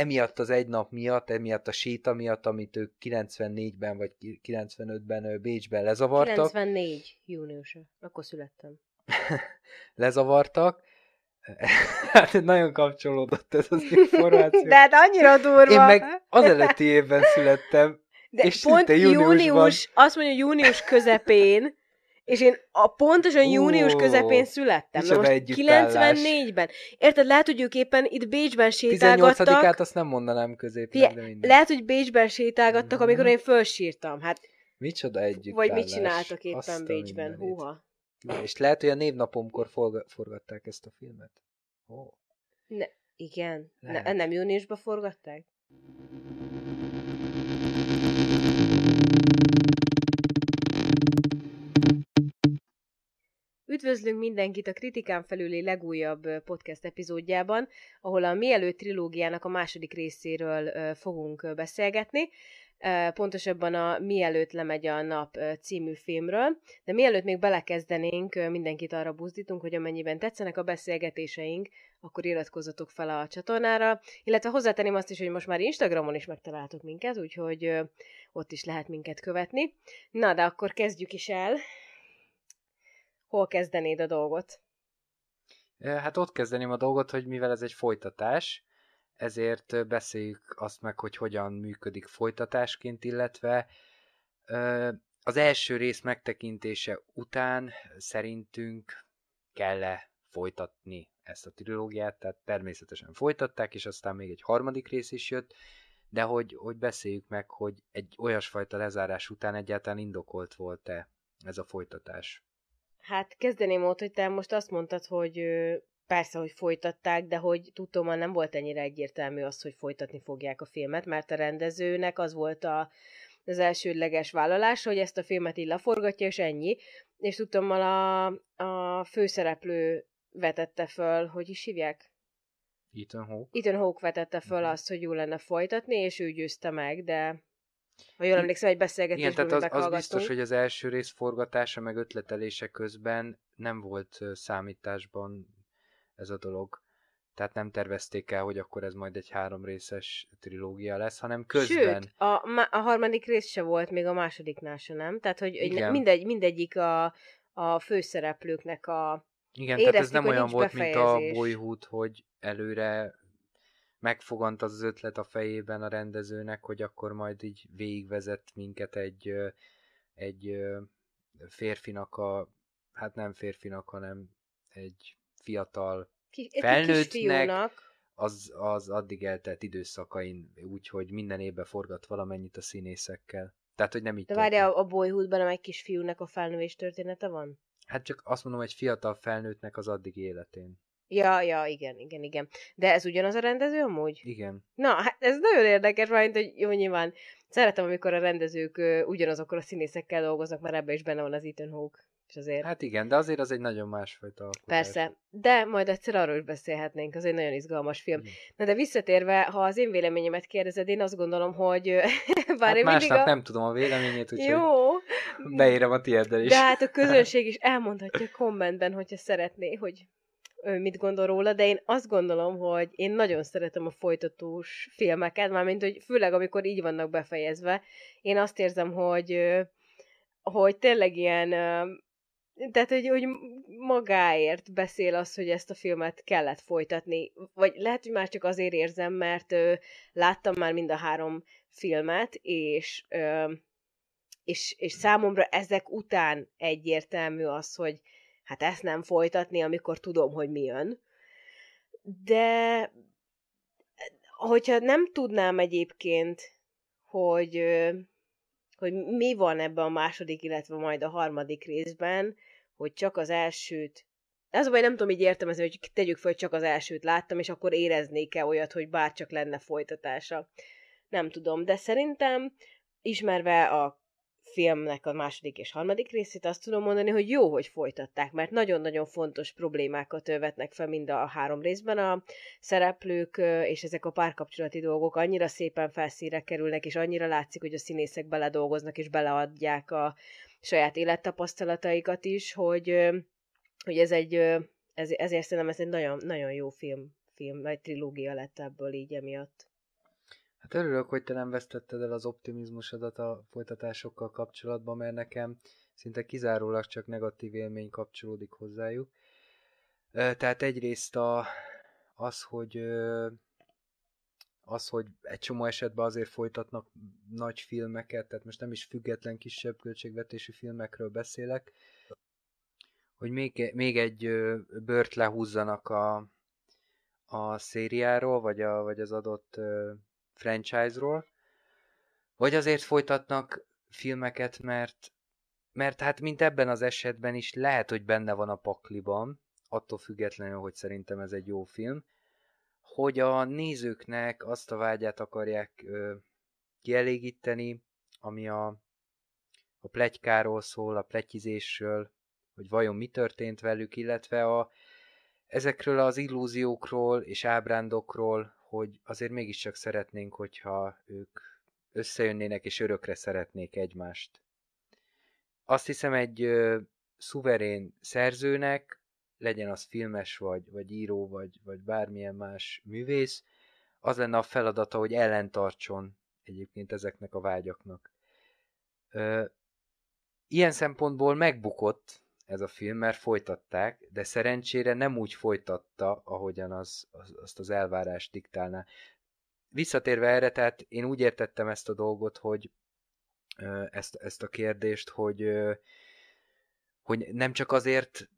emiatt az egy nap miatt, emiatt a séta miatt, amit ők 94-ben vagy 95-ben Bécsben lezavartak. 94 június, akkor születtem. lezavartak. Hát nagyon kapcsolódott ez az információ. De hát annyira durva. Én meg az előtti évben születtem. De és pont június, azt mondja június közepén, és én a pontosan június közepén születtem. Na most 94-ben. Érted, lehet, hogy ők éppen itt Bécsben sétálgattak. 18-át azt nem mondanám középnek, de minden. Lehet, hogy Bécsben sétálgattak, mm-hmm. amikor én fölsírtam. Hát, Micsoda együtt. Vagy mit csináltak éppen Aztán Bécsben. Húha. És lehet, hogy a névnapomkor forgatták ezt a filmet. Oh. Ne, igen. Ne, nem júniusban forgatták? Üdvözlünk mindenkit a Kritikán felüli legújabb podcast epizódjában, ahol a Mielőtt trilógiának a második részéről fogunk beszélgetni, pontosabban a Mielőtt lemegy a nap című filmről, de mielőtt még belekezdenénk, mindenkit arra buzdítunk, hogy amennyiben tetszenek a beszélgetéseink, akkor iratkozzatok fel a csatornára, illetve hozzátenném azt is, hogy most már Instagramon is megtaláltok minket, úgyhogy ott is lehet minket követni. Na, de akkor kezdjük is el. Hol kezdenéd a dolgot? Hát ott kezdeném a dolgot, hogy mivel ez egy folytatás, ezért beszéljük azt meg, hogy hogyan működik folytatásként, illetve az első rész megtekintése után szerintünk kell-e folytatni ezt a trilógiát, tehát természetesen folytatták, és aztán még egy harmadik rész is jött, de hogy, hogy beszéljük meg, hogy egy olyasfajta lezárás után egyáltalán indokolt volt-e ez a folytatás. Hát kezdeném ott, hogy te most azt mondtad, hogy persze, hogy folytatták, de hogy tudom, nem volt ennyire egyértelmű az, hogy folytatni fogják a filmet, mert a rendezőnek az volt a, az elsődleges vállalás, hogy ezt a filmet így leforgatja, és ennyi. És tudom, a, a főszereplő vetette föl, hogy is hívják? Ethan Hawke. Ethan Hawke vetette föl uh-huh. azt, hogy jó lenne folytatni, és ő győzte meg, de ha jól emlékszem, egy beszélgetésben Igen, tehát az, az biztos, hogy az első rész forgatása meg ötletelése közben nem volt számításban ez a dolog. Tehát nem tervezték el, hogy akkor ez majd egy három részes trilógia lesz, hanem közben. Sőt, a, a harmadik rész se volt, még a másodiknál se nem. Tehát, hogy Igen. mindegy, mindegyik a, a főszereplőknek a igen, tehát ez nem olyan volt, befejezés. mint a Boyhood, hogy előre megfogant az ötlet a fejében a rendezőnek, hogy akkor majd így végigvezet minket egy, egy férfinak a, hát nem férfinak, hanem egy fiatal Ki, felnőttnek, az, az addig eltelt időszakain, úgyhogy minden évben forgat valamennyit a színészekkel. Tehát, hogy nem így De várjál, a Boyhoodban nem egy kis fiúnak a felnővés története van? Hát csak azt mondom, hogy fiatal felnőttnek az addig életén. Ja, ja, igen, igen, igen. De ez ugyanaz a rendező amúgy? Igen. Na, hát ez nagyon érdekes, mert hogy jó, nyilván szeretem, amikor a rendezők uh, ugyanazokkal a színészekkel dolgoznak, mert ebbe is benne van az Ethan Hawke. És azért... Hát igen, de azért az egy nagyon másfajta alkotás. Persze, de majd egyszer arról is beszélhetnénk, az egy nagyon izgalmas film. Mm. Na de visszatérve, ha az én véleményemet kérdezed, én azt gondolom, hogy bár hát én másnap a... nem tudom a véleményét, úgyhogy Jó. beírem a tiéddel is. De hát a közönség is elmondhatja kommentben, hogyha szeretné, hogy mit gondol róla, de én azt gondolom, hogy én nagyon szeretem a folytatós filmeket, mármint, hogy főleg amikor így vannak befejezve, én azt érzem, hogy hogy tényleg ilyen tehát, hogy, hogy magáért beszél az, hogy ezt a filmet kellett folytatni. Vagy lehet, hogy már csak azért érzem, mert láttam már mind a három filmet, és, és, és számomra ezek után egyértelmű az, hogy hát ezt nem folytatni, amikor tudom, hogy mi jön. De hogyha nem tudnám egyébként, hogy, hogy mi van ebben a második, illetve majd a harmadik részben, hogy csak az elsőt ez baj, nem tudom így értelmezni, hogy tegyük fel, hogy csak az elsőt láttam, és akkor éreznék-e olyat, hogy bárcsak lenne folytatása. Nem tudom, de szerintem ismerve a filmnek a második és harmadik részét azt tudom mondani, hogy jó, hogy folytatták, mert nagyon-nagyon fontos problémákat vetnek fel mind a három részben a szereplők, és ezek a párkapcsolati dolgok annyira szépen felszíre kerülnek, és annyira látszik, hogy a színészek beledolgoznak, és beleadják a saját élettapasztalataikat is, hogy, hogy ez egy, ez, ezért szerintem ez egy nagyon, nagyon jó film, film, vagy trilógia lett ebből így emiatt. Hát örülök, hogy te nem vesztetted el az optimizmusodat a folytatásokkal kapcsolatban, mert nekem szinte kizárólag csak negatív élmény kapcsolódik hozzájuk. Tehát egyrészt a, az, hogy az, hogy egy csomó esetben azért folytatnak nagy filmeket, tehát most nem is független kisebb költségvetésű filmekről beszélek, hogy még, még egy bört lehúzzanak a, a szériáról, vagy, a, vagy az adott franchise-ról, vagy azért folytatnak filmeket, mert, mert hát mint ebben az esetben is lehet, hogy benne van a pakliban, attól függetlenül, hogy szerintem ez egy jó film, hogy a nézőknek azt a vágyát akarják ö, kielégíteni, ami a, a plegykáról szól, a pletykizésről, hogy vajon mi történt velük, illetve a, ezekről az illúziókról és ábrándokról, hogy azért mégiscsak szeretnénk, hogyha ők összejönnének és örökre szeretnék egymást. Azt hiszem egy ö, szuverén szerzőnek legyen az filmes, vagy, vagy író, vagy, vagy bármilyen más művész, az lenne a feladata, hogy ellentartson egyébként ezeknek a vágyaknak. Ö, ilyen szempontból megbukott ez a film, mert folytatták, de szerencsére nem úgy folytatta, ahogyan az, az, azt az elvárást diktálná. Visszatérve erre, tehát én úgy értettem ezt a dolgot, hogy ezt, ezt a kérdést, hogy, hogy nem csak azért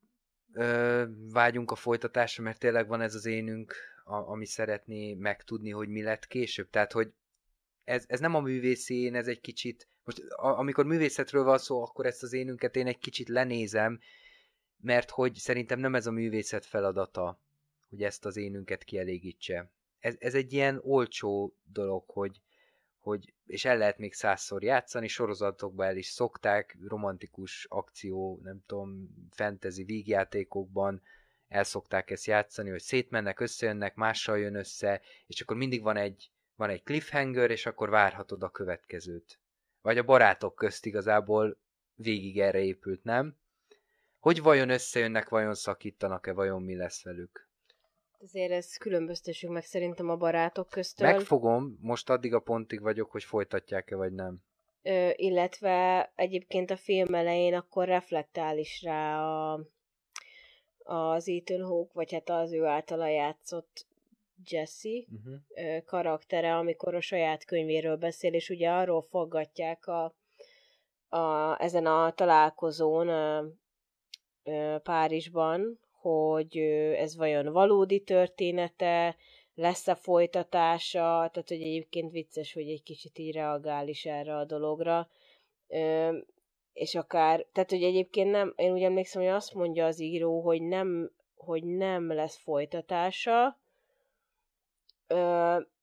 vágyunk a folytatásra, mert tényleg van ez az énünk, ami szeretné megtudni, hogy mi lett később. Tehát, hogy ez, ez nem a művészi ez egy kicsit, most a, amikor művészetről van szó, akkor ezt az énünket én egy kicsit lenézem, mert hogy szerintem nem ez a művészet feladata, hogy ezt az énünket kielégítse. Ez, ez egy ilyen olcsó dolog, hogy, hogy, és el lehet még százszor játszani, sorozatokban el is szokták, romantikus akció, nem tudom, fantasy vígjátékokban el szokták ezt játszani, hogy szétmennek, összejönnek, mással jön össze, és akkor mindig van egy, van egy cliffhanger, és akkor várhatod a következőt. Vagy a barátok közt igazából végig erre épült, nem? Hogy vajon összejönnek, vajon szakítanak-e, vajon mi lesz velük? Azért ezt különböztessük meg szerintem a barátok köztől. Megfogom, most addig a pontig vagyok, hogy folytatják-e vagy nem. Ö, illetve egyébként a film elején akkor reflektál is rá a, az Ethan Hawke, vagy hát az ő általa játszott Jesse uh-huh. karaktere, amikor a saját könyvéről beszél, és ugye arról foggatják a, a, ezen a találkozón ö, ö, Párizsban, hogy ez vajon valódi története, lesz-e folytatása, tehát hogy egyébként vicces, hogy egy kicsit így reagál is erre a dologra, ö, és akár, tehát hogy egyébként nem, én úgy emlékszem, hogy azt mondja az író, hogy nem, hogy nem lesz folytatása,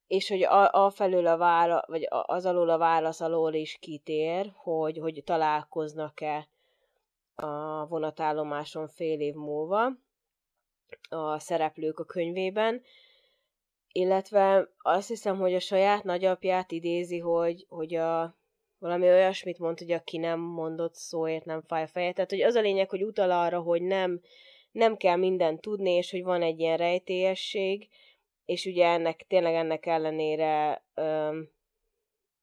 és hogy a, a felől a vála, vagy az alól a válasz alól is kitér, hogy, hogy találkoznak-e a vonatállomáson fél év múlva a szereplők a könyvében, illetve azt hiszem, hogy a saját nagyapját idézi, hogy, hogy a, valami olyasmit mond, hogy aki nem mondott szóért nem fáj feje. Tehát, hogy az a lényeg, hogy utal arra, hogy nem, nem kell mindent tudni, és hogy van egy ilyen rejtélyesség, és ugye ennek, tényleg ennek ellenére öm,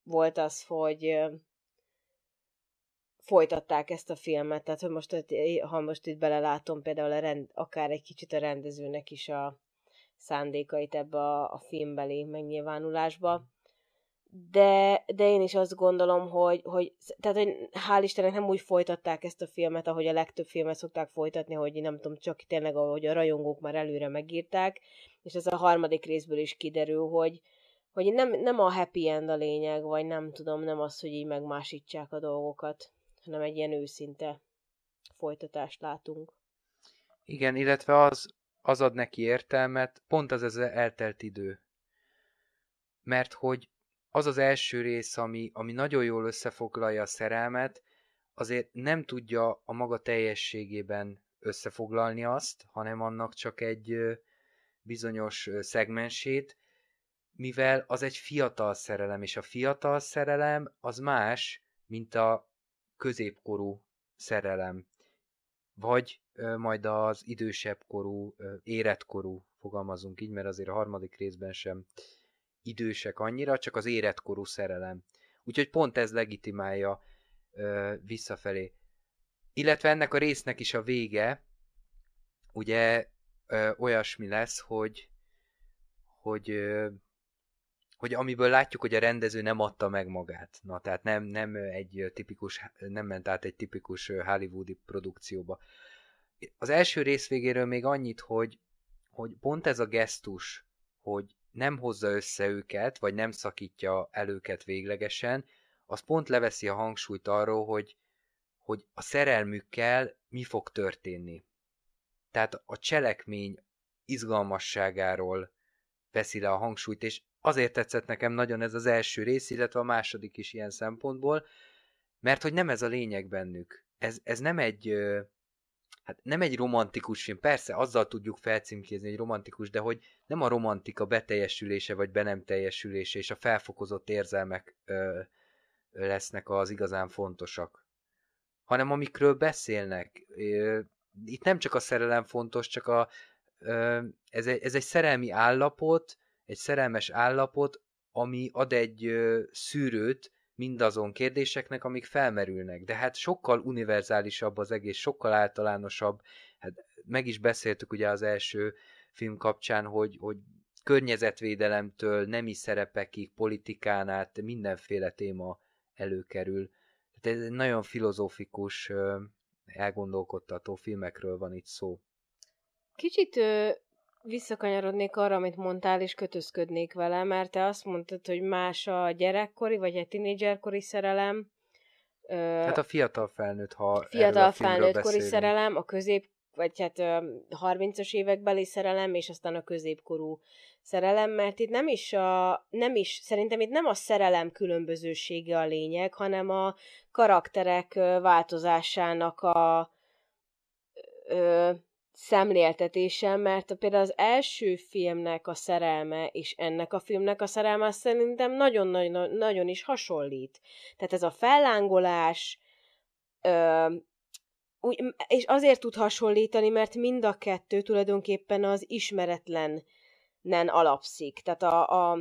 volt az, hogy folytatták ezt a filmet, tehát hogy most, ha most itt belelátom például a rend, akár egy kicsit a rendezőnek is a szándékait ebbe a, a filmbeli megnyilvánulásba, de, de én is azt gondolom, hogy, hogy, tehát, hogy hál' Istennek nem úgy folytatták ezt a filmet, ahogy a legtöbb filmet szokták folytatni, hogy nem tudom, csak tényleg, ahogy a rajongók már előre megírták, és ez a harmadik részből is kiderül, hogy, hogy nem, nem a happy end a lényeg, vagy nem tudom, nem az, hogy így megmásítsák a dolgokat hanem egy ilyen őszinte folytatást látunk. Igen, illetve az, az ad neki értelmet, pont az ez eltelt idő. Mert hogy az az első rész, ami, ami nagyon jól összefoglalja a szerelmet, azért nem tudja a maga teljességében összefoglalni azt, hanem annak csak egy bizonyos szegmensét, mivel az egy fiatal szerelem, és a fiatal szerelem az más, mint a középkorú szerelem, vagy majd az idősebb korú, éretkorú, fogalmazunk így, mert azért a harmadik részben sem idősek annyira, csak az életkorú szerelem. Úgyhogy pont ez legitimálja visszafelé. Illetve ennek a résznek is a vége, ugye ö, olyasmi lesz, hogy hogy ö, hogy amiből látjuk, hogy a rendező nem adta meg magát. Na, tehát nem, nem egy tipikus, nem ment át egy tipikus hollywoodi produkcióba. Az első rész végéről még annyit, hogy, hogy pont ez a gesztus, hogy nem hozza össze őket, vagy nem szakítja el őket véglegesen, az pont leveszi a hangsúlyt arról, hogy, hogy a szerelmükkel mi fog történni. Tehát a cselekmény izgalmasságáról veszi le a hangsúlyt, és azért tetszett nekem nagyon ez az első rész, illetve a második is ilyen szempontból, mert hogy nem ez a lényeg bennük. Ez, ez nem egy hát nem egy romantikus film, persze azzal tudjuk felcímkézni, egy romantikus, de hogy nem a romantika beteljesülése vagy be nem teljesülése és a felfokozott érzelmek ö, lesznek az igazán fontosak, hanem amikről beszélnek. Ö, itt nem csak a szerelem fontos, csak a, ez, egy, ez egy szerelmi állapot, egy szerelmes állapot, ami ad egy szűrőt mindazon kérdéseknek, amik felmerülnek. De hát sokkal univerzálisabb az egész, sokkal általánosabb. Hát meg is beszéltük ugye az első film kapcsán, hogy, hogy környezetvédelemtől, nemi szerepekig, politikán át mindenféle téma előkerül. Tehát ez egy nagyon filozófikus, elgondolkodtató filmekről van itt szó. Kicsit visszakanyarodnék arra, amit mondtál, és kötözködnék vele, mert te azt mondtad, hogy más a gyerekkori, vagy a tinédzserkori szerelem. Hát a fiatal felnőtt, ha Fiatal felnőtt kori szerelem, a közép, vagy hát 30-as évekbeli szerelem, és aztán a középkorú szerelem, mert itt nem is a, nem is, szerintem itt nem a szerelem különbözősége a lényeg, hanem a karakterek változásának a ö, szemléltetésem, mert például az első filmnek a szerelme és ennek a filmnek a szerelme szerintem nagyon-nagyon nagyon is hasonlít. Tehát ez a fellángolás, úgy, és azért tud hasonlítani, mert mind a kettő tulajdonképpen az ismeretlenen alapszik. Tehát a, a,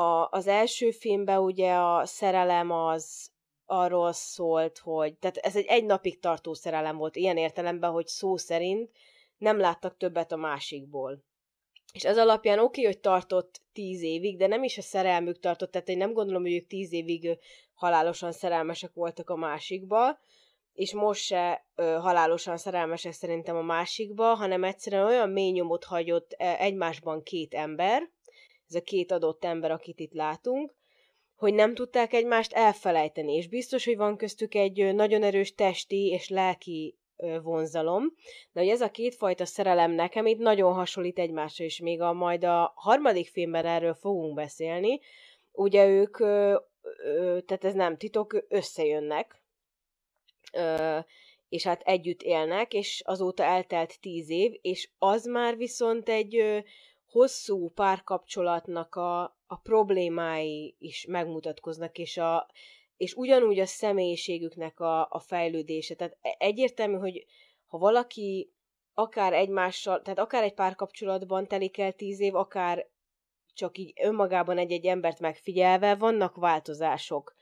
a, az első filmben ugye a szerelem az arról szólt, hogy tehát ez egy egy napig tartó szerelem volt, ilyen értelemben, hogy szó szerint nem láttak többet a másikból. És ez alapján oké, hogy tartott tíz évig, de nem is a szerelmük tartott, tehát én nem gondolom, hogy ők tíz évig halálosan szerelmesek voltak a másikba, és most se ö, halálosan szerelmesek szerintem a másikba, hanem egyszerűen olyan mély nyomot hagyott egymásban két ember, ez a két adott ember, akit itt látunk, hogy nem tudták egymást elfelejteni, és biztos, hogy van köztük egy nagyon erős testi és lelki vonzalom, de hogy ez a kétfajta szerelem nekem itt nagyon hasonlít egymásra, és még a majd a harmadik filmben erről fogunk beszélni, ugye ők, tehát ez nem titok, összejönnek, és hát együtt élnek, és azóta eltelt tíz év, és az már viszont egy hosszú párkapcsolatnak a, a problémái is megmutatkoznak, és a, és ugyanúgy a személyiségüknek a, a fejlődése. Tehát e, egyértelmű, hogy ha valaki akár egymással, tehát akár egy párkapcsolatban telik el tíz év, akár csak így önmagában egy-egy embert megfigyelve, vannak változások.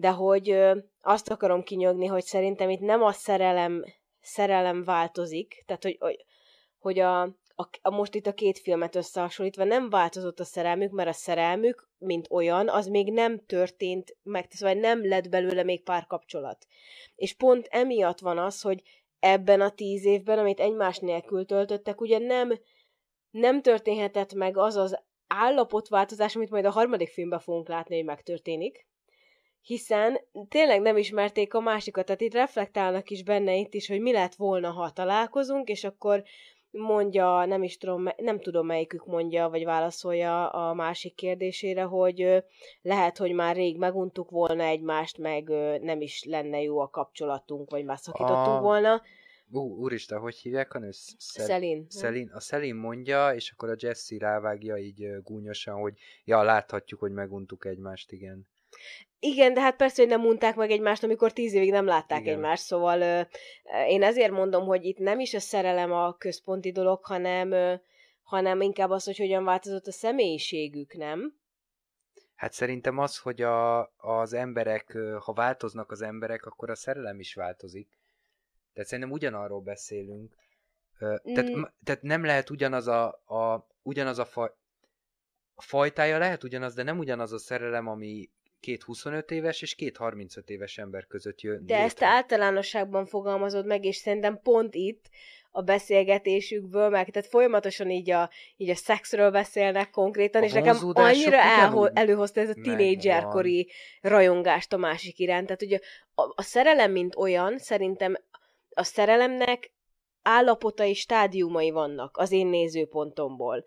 De hogy azt akarom kinyögni, hogy szerintem itt nem a szerelem, szerelem változik, tehát hogy, hogy, hogy a, a, a, most itt a két filmet összehasonlítva nem változott a szerelmük, mert a szerelmük, mint olyan, az még nem történt meg, szóval nem lett belőle még pár kapcsolat. És pont emiatt van az, hogy ebben a tíz évben, amit egymás nélkül töltöttek, ugye nem, nem történhetett meg az az állapotváltozás, amit majd a harmadik filmben fogunk látni, hogy megtörténik, hiszen tényleg nem ismerték a másikat, tehát itt reflektálnak is benne itt is, hogy mi lett volna, ha találkozunk, és akkor mondja, nem is tudom, nem tudom melyikük mondja, vagy válaszolja a másik kérdésére, hogy lehet, hogy már rég meguntuk volna egymást, meg nem is lenne jó a kapcsolatunk, vagy már szakítottunk a... volna. Ú, úristen, hogy hívják a nő? Szel... Szelin. Szelin. A Szelin mondja, és akkor a Jesse rávágja így gúnyosan, hogy ja, láthatjuk, hogy meguntuk egymást, igen. Igen, de hát persze, hogy nem mondták meg egymást, amikor tíz évig nem látták Igen. egymást, szóval ö, én ezért mondom, hogy itt nem is a szerelem a központi dolog, hanem, ö, hanem inkább az, hogy hogyan változott a személyiségük, nem? Hát szerintem az, hogy a, az emberek, ha változnak az emberek, akkor a szerelem is változik. Tehát szerintem ugyanarról beszélünk. Tehát, mm. tehát nem lehet ugyanaz a, a, ugyanaz a, faj, a fajtája lehet ugyanaz, de nem ugyanaz a szerelem, ami két 25 éves és két 35 éves ember között jön. De létre. ezt általánosságban fogalmazod meg, és szerintem pont itt a beszélgetésükből, meg tehát folyamatosan így a, így a szexről beszélnek konkrétan, a és nekem annyira elho- előhozta ez a tinédzserkori rajongást a másik iránt. Tehát ugye a, a szerelem, mint olyan, szerintem a szerelemnek állapotai, stádiumai vannak az én nézőpontomból.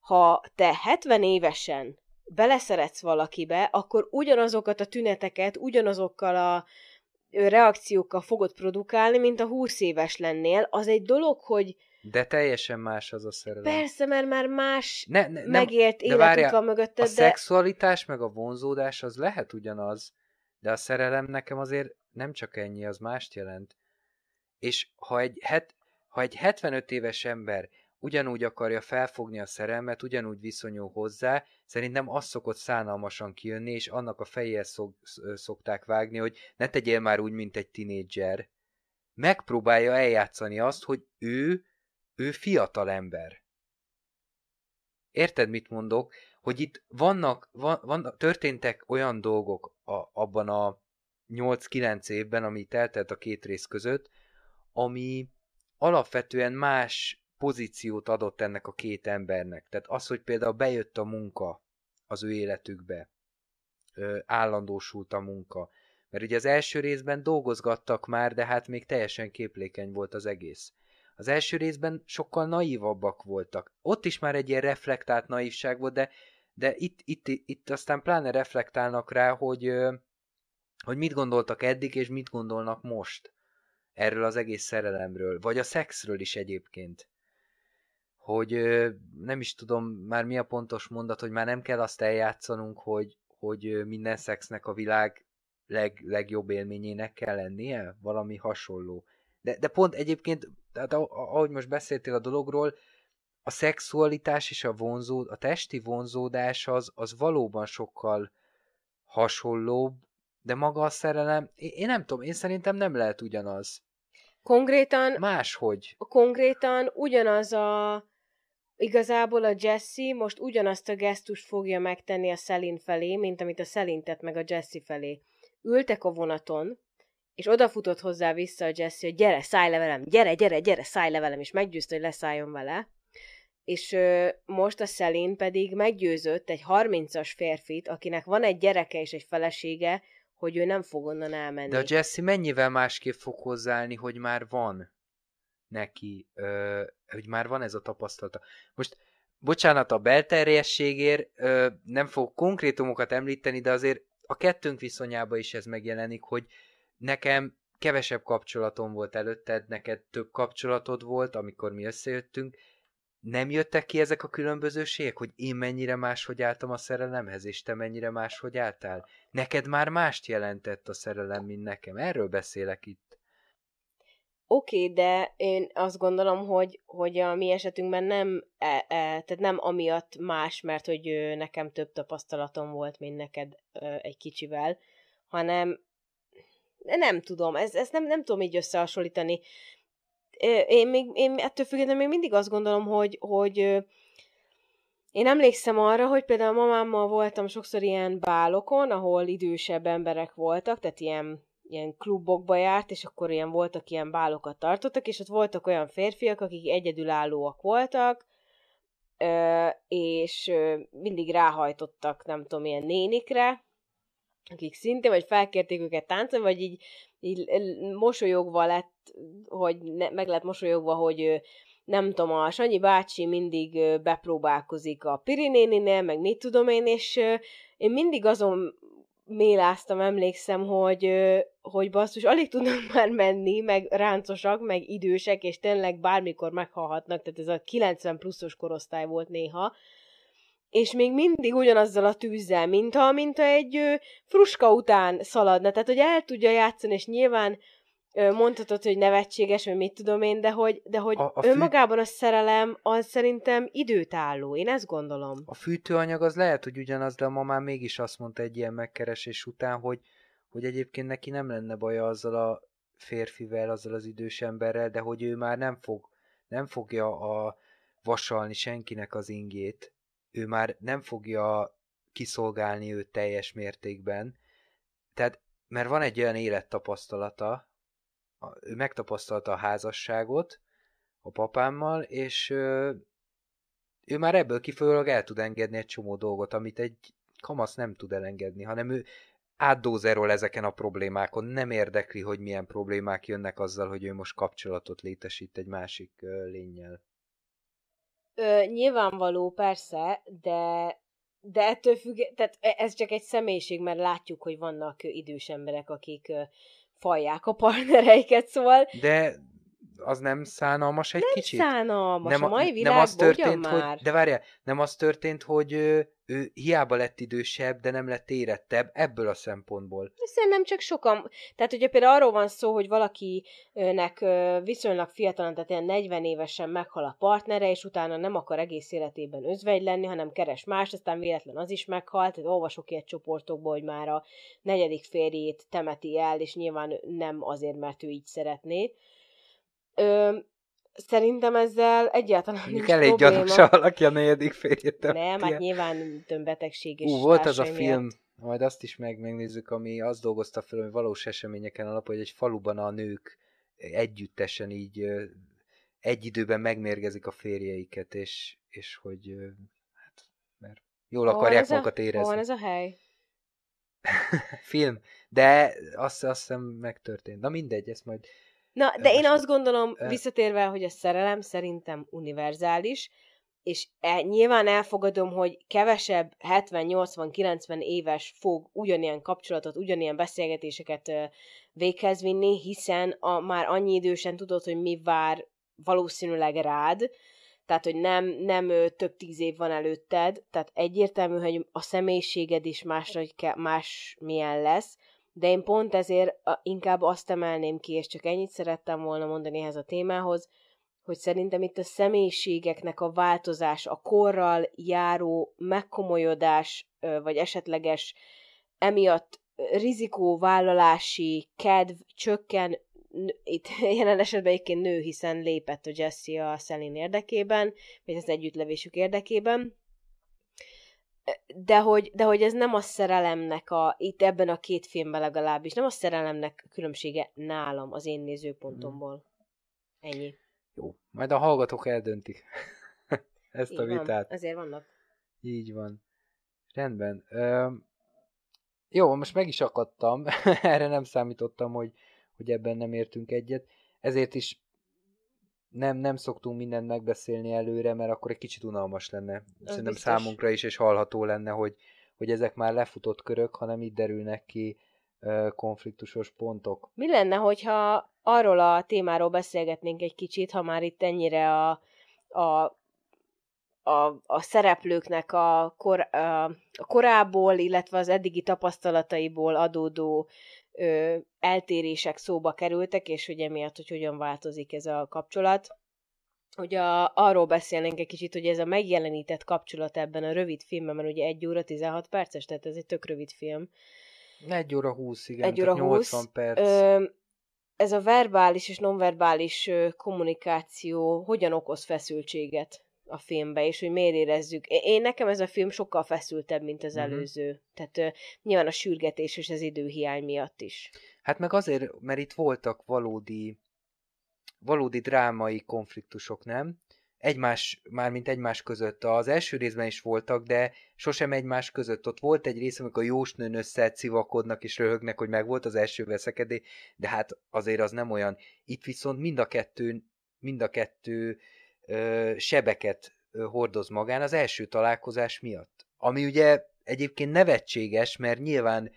Ha te 70 évesen beleszeretsz valakibe, akkor ugyanazokat a tüneteket, ugyanazokkal a reakciókkal fogod produkálni, mint a 20 éves lennél. Az egy dolog, hogy de teljesen más az a szerelem. Persze, mert már más ne, ne, megélt életük van mögötted, a de... szexualitás meg a vonzódás az lehet ugyanaz, de a szerelem nekem azért nem csak ennyi, az mást jelent. És ha egy, het, ha egy 75 éves ember ugyanúgy akarja felfogni a szerelmet, ugyanúgy viszonyul hozzá, szerintem az szokott szánalmasan kijönni, és annak a fejéhez szok, szokták vágni, hogy ne tegyél már úgy, mint egy tinédzser. Megpróbálja eljátszani azt, hogy ő, ő fiatal ember. Érted, mit mondok? Hogy itt vannak, van, van, történtek olyan dolgok a, abban a 8-9 évben, ami teltelt a két rész között, ami alapvetően más pozíciót adott ennek a két embernek. Tehát az, hogy például bejött a munka az ő életükbe, állandósult a munka. Mert ugye az első részben dolgozgattak már, de hát még teljesen képlékeny volt az egész. Az első részben sokkal naívabbak voltak. Ott is már egy ilyen reflektált naívság volt, de, de itt, itt, itt aztán pláne reflektálnak rá, hogy, hogy mit gondoltak eddig, és mit gondolnak most erről az egész szerelemről, vagy a szexről is egyébként hogy nem is tudom már mi a pontos mondat, hogy már nem kell azt eljátszanunk, hogy, hogy minden szexnek a világ leg, legjobb élményének kell lennie, valami hasonló. De, de pont egyébként, tehát ahogy most beszéltél a dologról, a szexualitás és a vonzó, a testi vonzódás az, az valóban sokkal hasonlóbb, de maga a szerelem, én, én nem tudom, én szerintem nem lehet ugyanaz. Konkrétan... Máshogy. Konkrétan ugyanaz a Igazából a Jesse most ugyanazt a gesztust fogja megtenni a Szelin felé, mint amit a Szelin tett meg a Jesse felé. Ültek a vonaton, és odafutott hozzá vissza a Jesse, hogy gyere, szállj le velem, gyere, gyere, gyere, szállj le velem, és meggyőzte, hogy leszálljon vele. És ö, most a Szelin pedig meggyőzött egy 30-as férfit, akinek van egy gyereke és egy felesége, hogy ő nem fog onnan elmenni. De a Jesse mennyivel másképp fog hozzáállni, hogy már van? neki, ö, hogy már van ez a tapasztalata. Most, bocsánat a belterjességért, ö, nem fog konkrétumokat említeni, de azért a kettőnk viszonyában is ez megjelenik, hogy nekem kevesebb kapcsolatom volt előtted, neked több kapcsolatod volt, amikor mi összejöttünk, nem jöttek ki ezek a különbözőségek, hogy én mennyire máshogy álltam a szerelemhez, és te mennyire máshogy álltál? Neked már mást jelentett a szerelem, mint nekem. Erről beszélek itt. Oké, okay, de én azt gondolom, hogy, hogy a mi esetünkben nem, e, e, tehát nem amiatt más, mert hogy nekem több tapasztalatom volt, mint neked egy kicsivel, hanem nem tudom, ez, nem, nem tudom így összehasonlítani. Én, még, én ettől függetlenül még mindig azt gondolom, hogy, hogy én emlékszem arra, hogy például mamámmal voltam sokszor ilyen bálokon, ahol idősebb emberek voltak, tehát ilyen ilyen klubokba járt, és akkor ilyen voltak ilyen bálokat tartottak, és ott voltak olyan férfiak, akik egyedülállóak voltak, és mindig ráhajtottak, nem tudom, ilyen nénikre, akik szintén, vagy felkérték őket táncolni, vagy így, így mosolyogva lett, hogy ne, meg lett mosolyogva, hogy nem tudom, a Sanyi bácsi mindig bepróbálkozik a Pirinéninél, meg mit tudom én, és én mindig azon méláztam, emlékszem, hogy, hogy basszus, alig tudnak már menni, meg ráncosak, meg idősek, és tényleg bármikor meghalhatnak, tehát ez a 90 pluszos korosztály volt néha, és még mindig ugyanazzal a tűzzel, mintha, mintha egy fruska után szaladna, tehát hogy el tudja játszani, és nyilván mondhatod, hogy nevetséges, vagy mit tudom én, de hogy, de hogy a, a önmagában a szerelem az szerintem időtálló. Én ezt gondolom. A fűtőanyag az lehet, hogy ugyanaz, de a mamám mégis azt mondta egy ilyen megkeresés után, hogy, hogy egyébként neki nem lenne baja azzal a férfivel, azzal az idős emberrel, de hogy ő már nem fog, nem fogja a vasalni senkinek az ingét, ő már nem fogja kiszolgálni őt teljes mértékben, tehát, mert van egy olyan élettapasztalata, ő megtapasztalta a házasságot a papámmal, és ő már ebből kifolyólag el tud engedni egy csomó dolgot, amit egy kamasz nem tud elengedni, hanem ő átdózerol ezeken a problémákon, nem érdekli, hogy milyen problémák jönnek azzal, hogy ő most kapcsolatot létesít egy másik lényel. Ö, nyilvánvaló, persze, de de ettől függ, tehát e, ez csak egy személyiség, mert látjuk, hogy vannak idős emberek, akik falják a partnereiket, szóval... De az nem szánalmas egy nem kicsit? szánalmas, nem, a mai világban nem az történt, hogy, már. De várjál, nem az történt, hogy ő, ő hiába lett idősebb, de nem lett érettebb ebből a szempontból. Szerintem csak sokan, tehát hogyha például arról van szó, hogy valakinek viszonylag fiatalon, tehát ilyen 40 évesen meghal a partnere, és utána nem akar egész életében özvegy lenni, hanem keres más, aztán véletlen az is meghalt, tehát olvasok ilyet csoportokból, hogy már a negyedik férjét temeti el, és nyilván nem azért, mert ő így szeretné Ö, szerintem ezzel egyáltalán Mondjuk nincs elég probléma. gyanús, ha valaki a negyedik férjét Nem, hát nyilván betegség is. Ú, volt az a film, miatt. majd azt is meg, megnézzük, ami azt dolgozta fel, hogy valós eseményeken alap, hogy egy faluban a nők együttesen így egy időben megmérgezik a férjeiket, és, és hogy hát, mert jól akarják magukat érezni. Hol van ez a hely? film, de azt, azt hiszem megtörtént. Na mindegy, ezt majd Na, de én azt gondolom, visszatérve, hogy a szerelem szerintem univerzális, és e, nyilván elfogadom, hogy kevesebb 70-80-90 éves fog ugyanilyen kapcsolatot, ugyanilyen beszélgetéseket véghez vinni, hiszen a, már annyi idősen tudod, hogy mi vár valószínűleg rád, tehát, hogy nem, nem több tíz év van előtted, tehát egyértelmű, hogy a személyiséged is más, más milyen lesz, de én pont ezért inkább azt emelném ki, és csak ennyit szerettem volna mondani ehhez a témához, hogy szerintem itt a személyiségeknek a változás, a korral járó megkomolyodás, vagy esetleges emiatt rizikóvállalási kedv csökken, itt jelen esetben egyébként nő, hiszen lépett a Jesse a Szelin érdekében, vagy az együttlevésük érdekében, de hogy, de hogy ez nem a szerelemnek a, itt ebben a két filmben legalábbis, nem a szerelemnek különbsége nálam, az én nézőpontomból. Ennyi. Jó, majd a hallgatók eldöntik ezt Így a vitát. Van, ezért vannak. Így van. Rendben. Ö, jó, most meg is akadtam, erre nem számítottam, hogy, hogy ebben nem értünk egyet, ezért is nem, nem szoktunk mindent megbeszélni előre, mert akkor egy kicsit unalmas lenne. Az Szerintem biztos. számunkra is, és hallható lenne, hogy, hogy ezek már lefutott körök, hanem itt derülnek ki uh, konfliktusos pontok. Mi lenne, hogyha arról a témáról beszélgetnénk egy kicsit, ha már itt ennyire a, a a, a szereplőknek a, kor, a korából, illetve az eddigi tapasztalataiból adódó ö, eltérések szóba kerültek, és hogy emiatt, hogy hogyan változik ez a kapcsolat. Hogy a, arról beszélnénk egy kicsit, hogy ez a megjelenített kapcsolat ebben a rövid filmben, mert ugye 1 óra 16 perces, tehát ez egy tök rövid film. 1 óra 20, igen, 1 óra 20, 80 perc. Ö, ez a verbális és nonverbális kommunikáció hogyan okoz feszültséget a filmbe, és hogy miért érezzük. Én nekem ez a film sokkal feszültebb, mint az uh-huh. előző. Tehát uh, nyilván a sürgetés és az időhiány miatt is. Hát meg azért, mert itt voltak valódi valódi drámai konfliktusok, nem? Egymás, mármint egymás között. Az első részben is voltak, de sosem egymás között. Ott volt egy rész, amikor a jósnőn össze civakodnak és röhögnek, hogy meg volt az első veszekedé, de hát azért az nem olyan. Itt viszont mind a kettő, mind a kettő ö, sebeket ö, hordoz magán az első találkozás miatt. Ami ugye egyébként nevetséges, mert nyilván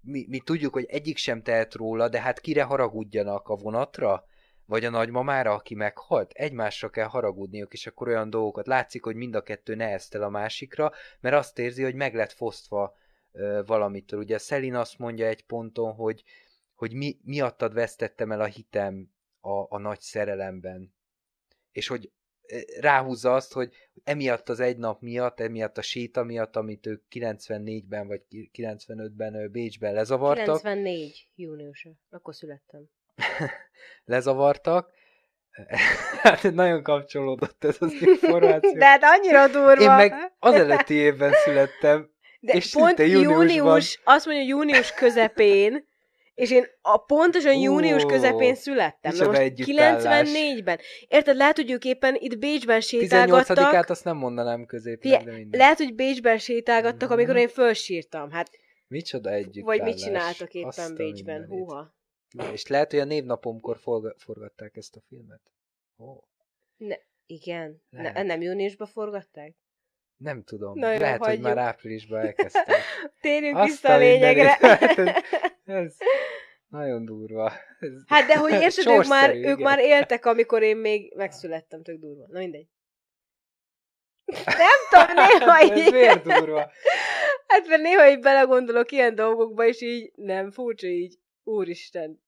mi, mi tudjuk, hogy egyik sem tehet róla, de hát kire haragudjanak a vonatra? Vagy a nagymamára, aki meghalt? Egymásra kell haragudniuk, és akkor olyan dolgokat látszik, hogy mind a kettő neheztel a másikra, mert azt érzi, hogy meg lett fosztva ö, valamitől. Ugye Szelin azt mondja egy ponton, hogy, hogy mi, miattad vesztettem el a hitem a, a nagy szerelemben. És hogy ráhúzza azt, hogy emiatt az egy nap miatt, emiatt a séta miatt, amit ők 94-ben vagy 95-ben Bécsben lezavartak. 94 június, akkor születtem. lezavartak. Hát nagyon kapcsolódott ez az információ. De hát annyira durva. Én meg az előtti évben születtem. De és pont június, azt mondja június közepén, és én a pontosan június közepén születtem. Na most 94-ben. Érted, lehet, hogy ők éppen itt Bécsben sétálgattak. 18-át azt nem mondanám középen, de minden. Lehet, hogy Bécsben sétálgattak, mm-hmm. amikor én fölsírtam. Hát, Micsoda együtt. Vagy mit csináltak éppen azt Bécsben. Húha. És lehet, hogy a névnapomkor forgatták ezt a filmet. Oh. Ne, igen. Ne, nem júniusban forgatták? Nem tudom. Na jó, Lehet, hagyjuk. hogy már áprilisban elkezdtem. Térjünk Azt vissza a lényegre. ez nagyon durva. Ez hát de hogy érted, ők már, ők már éltek, amikor én még megszülettem, tök durva. Na mindegy. Nem tudom, néha így... ez miért durva? Hát mert néha így belegondolok ilyen dolgokba, és így nem furcsa így. Úristen.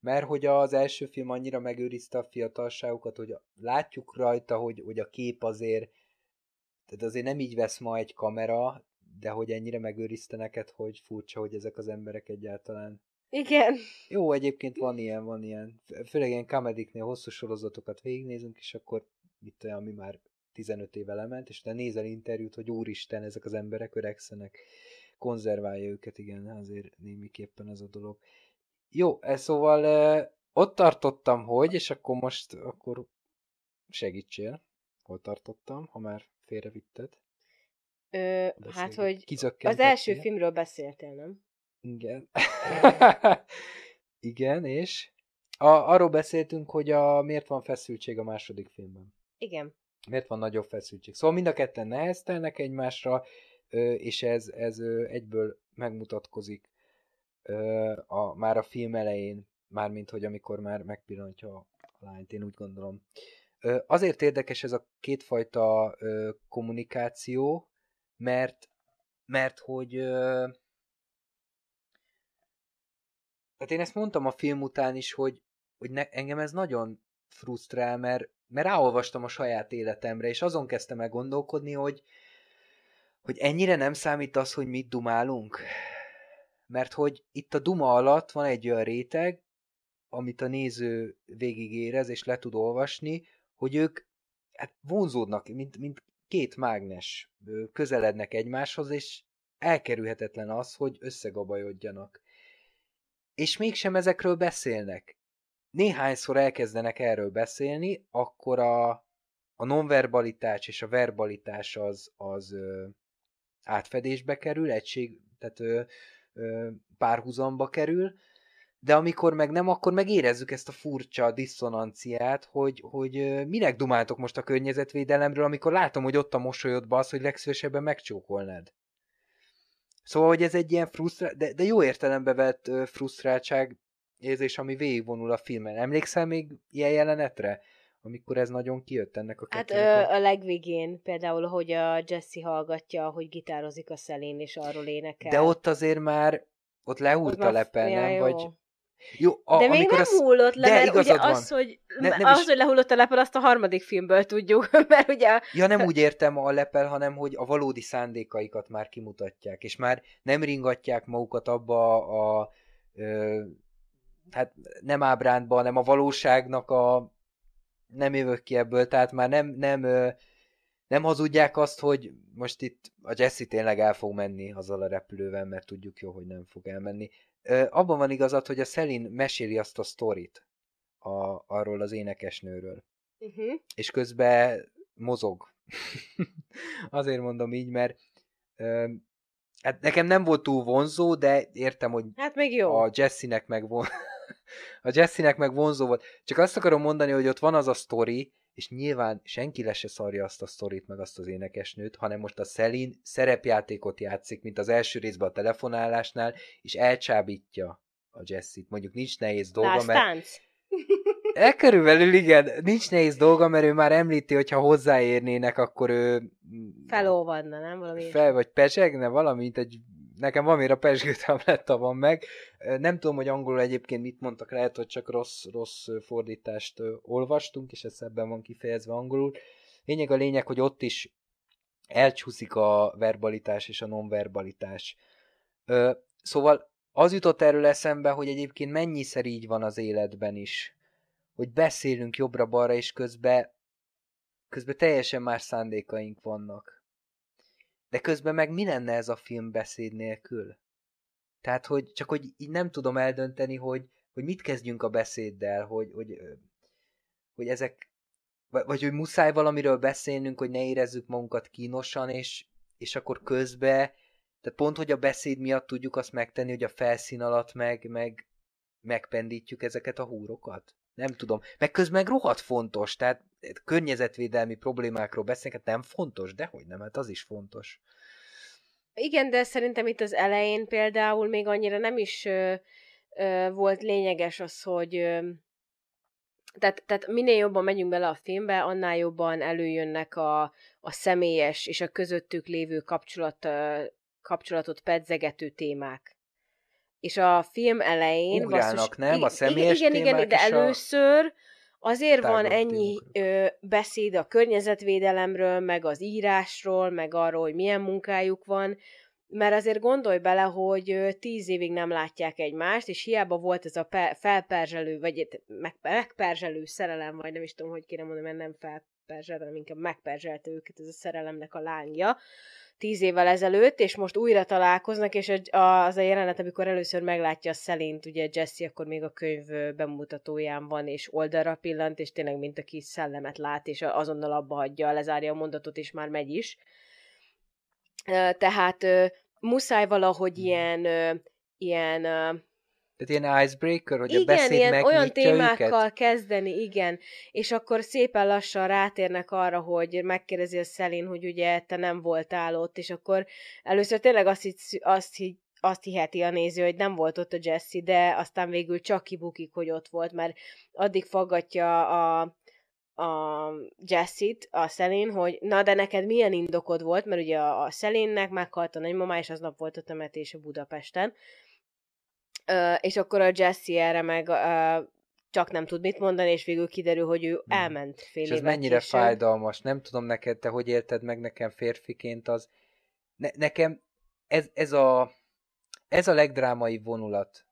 Mert hogy az első film annyira megőrizte a fiatalságukat, hogy látjuk rajta, hogy, hogy a kép azért tehát azért nem így vesz ma egy kamera, de hogy ennyire megőrizte neked, hogy furcsa, hogy ezek az emberek egyáltalán. Igen. Jó, egyébként van ilyen, van ilyen. Főleg ilyen kamediknél hosszú sorozatokat végignézünk, és akkor itt olyan, ami már 15 éve lement, és te nézel interjút, hogy úristen, ezek az emberek öregszenek, konzerválja őket, igen, azért némiképpen ez a dolog. Jó, ez szóval eh, ott tartottam, hogy, és akkor most, akkor segítsél, hol tartottam, ha már félrevitted. Ö, hát, hogy az első filmről beszéltél, nem? Igen. Igen, és a, arról beszéltünk, hogy a, miért van feszültség a második filmben. Igen. Miért van nagyobb feszültség. Szóval mind a ketten neheztelnek egymásra, és ez, ez egyből megmutatkozik a, már a film elején, mármint, hogy amikor már megpillantja a lányt, én úgy gondolom. Azért érdekes ez a kétfajta kommunikáció, mert, mert hogy tehát én ezt mondtam a film után is, hogy, hogy ne, engem ez nagyon frusztrál, mert, mert ráolvastam a saját életemre, és azon kezdtem el gondolkodni, hogy, hogy ennyire nem számít az, hogy mit dumálunk. Mert hogy itt a duma alatt van egy olyan réteg, amit a néző végigérez és le tud olvasni, hogy ők hát vonzódnak, mint, mint két mágnes közelednek egymáshoz, és elkerülhetetlen az, hogy összegabajodjanak. És mégsem ezekről beszélnek. Néhányszor elkezdenek erről beszélni, akkor a, a nonverbalitás és a verbalitás az, az ö, átfedésbe kerül, egység, tehát ö, ö, párhuzamba kerül, de amikor meg nem, akkor meg érezzük ezt a furcsa diszonanciát, hogy, hogy minek dumáltok most a környezetvédelemről, amikor látom, hogy ott a mosolyodban az, hogy legszívesebben megcsókolnád. Szóval, hogy ez egy ilyen frusztrál, de, de jó értelembe vett frusztráltság érzés, ami végigvonul a filmen. Emlékszel még ilyen jelenetre? amikor ez nagyon kijött ennek a Hát ö, a legvégén például, hogy a Jesse hallgatja, hogy gitározik a szelén, és arról énekel. De ott azért már, ott lehúlt a lepel, nem? Vagy, jó, a, de még nem az... hullott le, mert ugye van. az, hogy, ne, nem az, is... hogy lehullott a lepel, azt a harmadik filmből tudjuk, mert ugye... Ja, nem úgy értem a lepel, hanem hogy a valódi szándékaikat már kimutatják, és már nem ringatják magukat abba a, a ö, hát nem ábrándba, hanem a valóságnak a nem jövök ki ebből, tehát már nem, nem, ö, nem hazudják azt, hogy most itt a Jesse tényleg el fog menni azzal a repülővel, mert tudjuk jó, hogy nem fog elmenni abban van igazad, hogy a Szelin meséli azt a sztorit a, arról az énekesnőről. Uh-huh. És közben mozog. Azért mondom így, mert ö, hát nekem nem volt túl vonzó, de értem, hogy hát még jó. a Jessinek meg von... a Jessinek meg vonzó volt. Csak azt akarom mondani, hogy ott van az a sztori, és nyilván senki le se szarja azt a sztorit, meg azt az énekesnőt, hanem most a Szelin szerepjátékot játszik, mint az első részben a telefonálásnál, és elcsábítja a Jessit. Mondjuk nincs nehéz dolga, Last mert... Tánc. E körülbelül igen, nincs nehéz dolga, mert ő már említi, hogy ha hozzáérnének, akkor ő... Felolvadna, nem? Valami fel, vagy pecsegne, valamint egy nekem van a pesgőtem lett van meg. Nem tudom, hogy angolul egyébként mit mondtak, lehet, hogy csak rossz, rossz fordítást olvastunk, és ez ebben van kifejezve angolul. Lényeg a lényeg, hogy ott is elcsúszik a verbalitás és a nonverbalitás. Szóval az jutott erről eszembe, hogy egyébként mennyiszer így van az életben is, hogy beszélünk jobbra-balra, és közben, közben teljesen más szándékaink vannak. De közben meg mi lenne ez a film beszéd nélkül? Tehát, hogy csak hogy így nem tudom eldönteni, hogy, hogy mit kezdjünk a beszéddel, hogy, hogy, hogy ezek, vagy hogy muszáj valamiről beszélnünk, hogy ne érezzük magunkat kínosan, és, és akkor közben tehát pont, hogy a beszéd miatt tudjuk azt megtenni, hogy a felszín alatt meg, meg megpendítjük ezeket a húrokat? Nem tudom. Meg közben meg rohadt fontos, tehát környezetvédelmi problémákról beszélni, hát nem fontos, de hogy nem, hát az is fontos. Igen, de szerintem itt az elején például még annyira nem is ö, ö, volt lényeges az, hogy ö, tehát, tehát minél jobban megyünk bele a filmbe, annál jobban előjönnek a, a személyes és a közöttük lévő kapcsolat kapcsolatot pedzegető témák. És a film elején... Ugrálnak, basszus, nem? A személyes Igen, igen, igen de először azért van ennyi ö, beszéd a környezetvédelemről, meg az írásról, meg arról, hogy milyen munkájuk van, mert azért gondolj bele, hogy tíz évig nem látják egymást, és hiába volt ez a pe- felperzselő, vagy meg- megperzselő szerelem, vagy nem is tudom, hogy kéne mondani, mert nem felperzsel, hanem inkább megperzselte őket ez a szerelemnek a lángja, tíz évvel ezelőtt, és most újra találkoznak, és az a jelenet, amikor először meglátja a Szelint, ugye Jesse akkor még a könyv bemutatóján van, és oldalra pillant, és tényleg mint aki szellemet lát, és azonnal abba hagyja, lezárja a mondatot, és már megy is. Tehát muszáj valahogy hmm. ilyen, ilyen tehát ilyen icebreaker, hogy igen, a beszéd ilyen olyan témákkal őket? kezdeni, igen. És akkor szépen lassan rátérnek arra, hogy megkérdezi a Szelin, hogy ugye te nem voltál ott, és akkor először tényleg azt, hisz, azt, hisz, azt hiheti a néző, hogy nem volt ott a Jesse, de aztán végül csak kibukik, hogy ott volt, mert addig faggatja a, a Jessit, a Szelin, hogy na, de neked milyen indokod volt, mert ugye a, a Szelinnek meghalt a nagymama, és aznap volt a temetés a Budapesten, Uh, és akkor a Jesse erre meg uh, csak nem tud mit mondani, és végül kiderül, hogy ő hmm. elment fél És ez mennyire később. fájdalmas. Nem tudom neked, te hogy élted meg nekem férfiként, az ne, nekem ez, ez, a, ez a legdrámai vonulat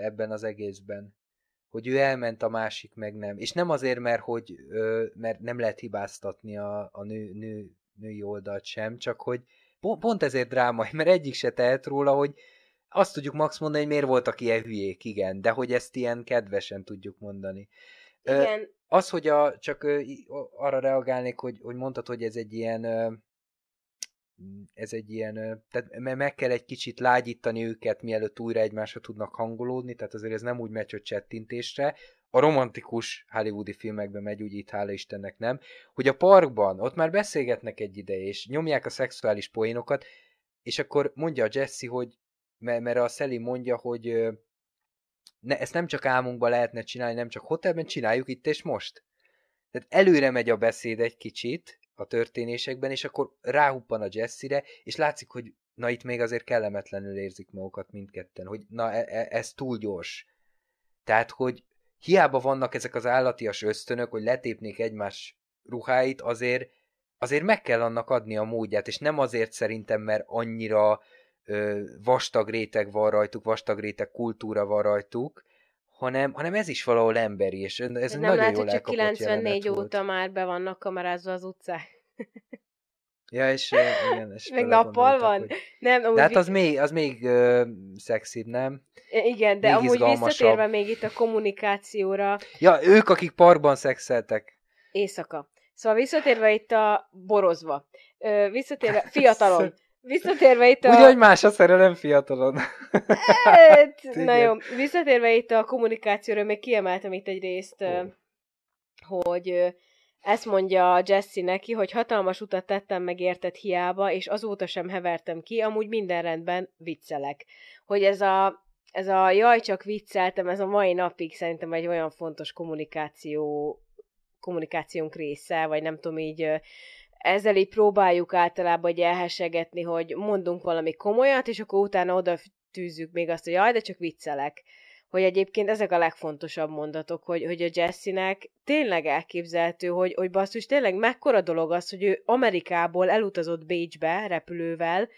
ebben az egészben. Hogy ő elment, a másik meg nem. És nem azért, mert, hogy, mert nem lehet hibáztatni a, a nő, nő, női oldalt sem, csak hogy pont ezért drámai, mert egyik se tehet róla, hogy azt tudjuk max mondani, hogy miért voltak ilyen hülyék, igen, de hogy ezt ilyen kedvesen tudjuk mondani. Igen. Az, hogy a, csak arra reagálnék, hogy, hogy mondtad, hogy ez egy ilyen ez egy ilyen, tehát meg kell egy kicsit lágyítani őket, mielőtt újra egymásra tudnak hangolódni, tehát azért ez nem úgy megy, hogy csettintésre. A romantikus hollywoodi filmekben megy, úgy itt hála Istennek nem, hogy a parkban, ott már beszélgetnek egy ideje, és nyomják a szexuális poénokat, és akkor mondja a Jesse, hogy mert, mert a Szeli mondja, hogy ne, ezt nem csak álmunkban lehetne csinálni, nem csak hotelben, csináljuk itt és most. Tehát előre megy a beszéd egy kicsit a történésekben, és akkor ráhuppan a Jessire, és látszik, hogy na itt még azért kellemetlenül érzik magukat mindketten, hogy na e, e, ez túl gyors. Tehát, hogy hiába vannak ezek az állatias ösztönök, hogy letépnék egymás ruháit, azért, azért meg kell annak adni a módját, és nem azért szerintem, mert annyira vastag réteg van rajtuk, vastag réteg kultúra van rajtuk, hanem, hanem ez is valahol emberi, és ez nem nagyon lehet, jól hogy csak 94 óta volt. már be vannak kamerázva az utcák. Ja, és igen, és Meg nappal van? Hogy... Nem, de hát az még, az még uh, szexibb, nem? Igen, de még amúgy visszatérve még itt a kommunikációra. Ja, ők, akik parkban szexeltek. Éjszaka. Szóval visszatérve itt a borozva. Visszatérve, fiatalon. Visszatérve itt a... Úgy, hogy más a szerelem fiatalon. Hát, na jó, visszatérve itt a kommunikációra, még kiemeltem itt egy részt, oh. hogy ezt mondja Jesse neki, hogy hatalmas utat tettem meg érted hiába, és azóta sem hevertem ki, amúgy minden rendben viccelek. Hogy ez a, ez a jaj, csak vicceltem, ez a mai napig szerintem egy olyan fontos kommunikáció kommunikációnk része, vagy nem tudom így ezzel így próbáljuk általában elhesegetni, hogy mondunk valami komolyat, és akkor utána oda tűzzük még azt, hogy jaj, de csak viccelek. Hogy egyébként ezek a legfontosabb mondatok, hogy, hogy a Jessinek tényleg elképzelhető, hogy, hogy basszus, tényleg mekkora dolog az, hogy ő Amerikából elutazott Bécsbe repülővel,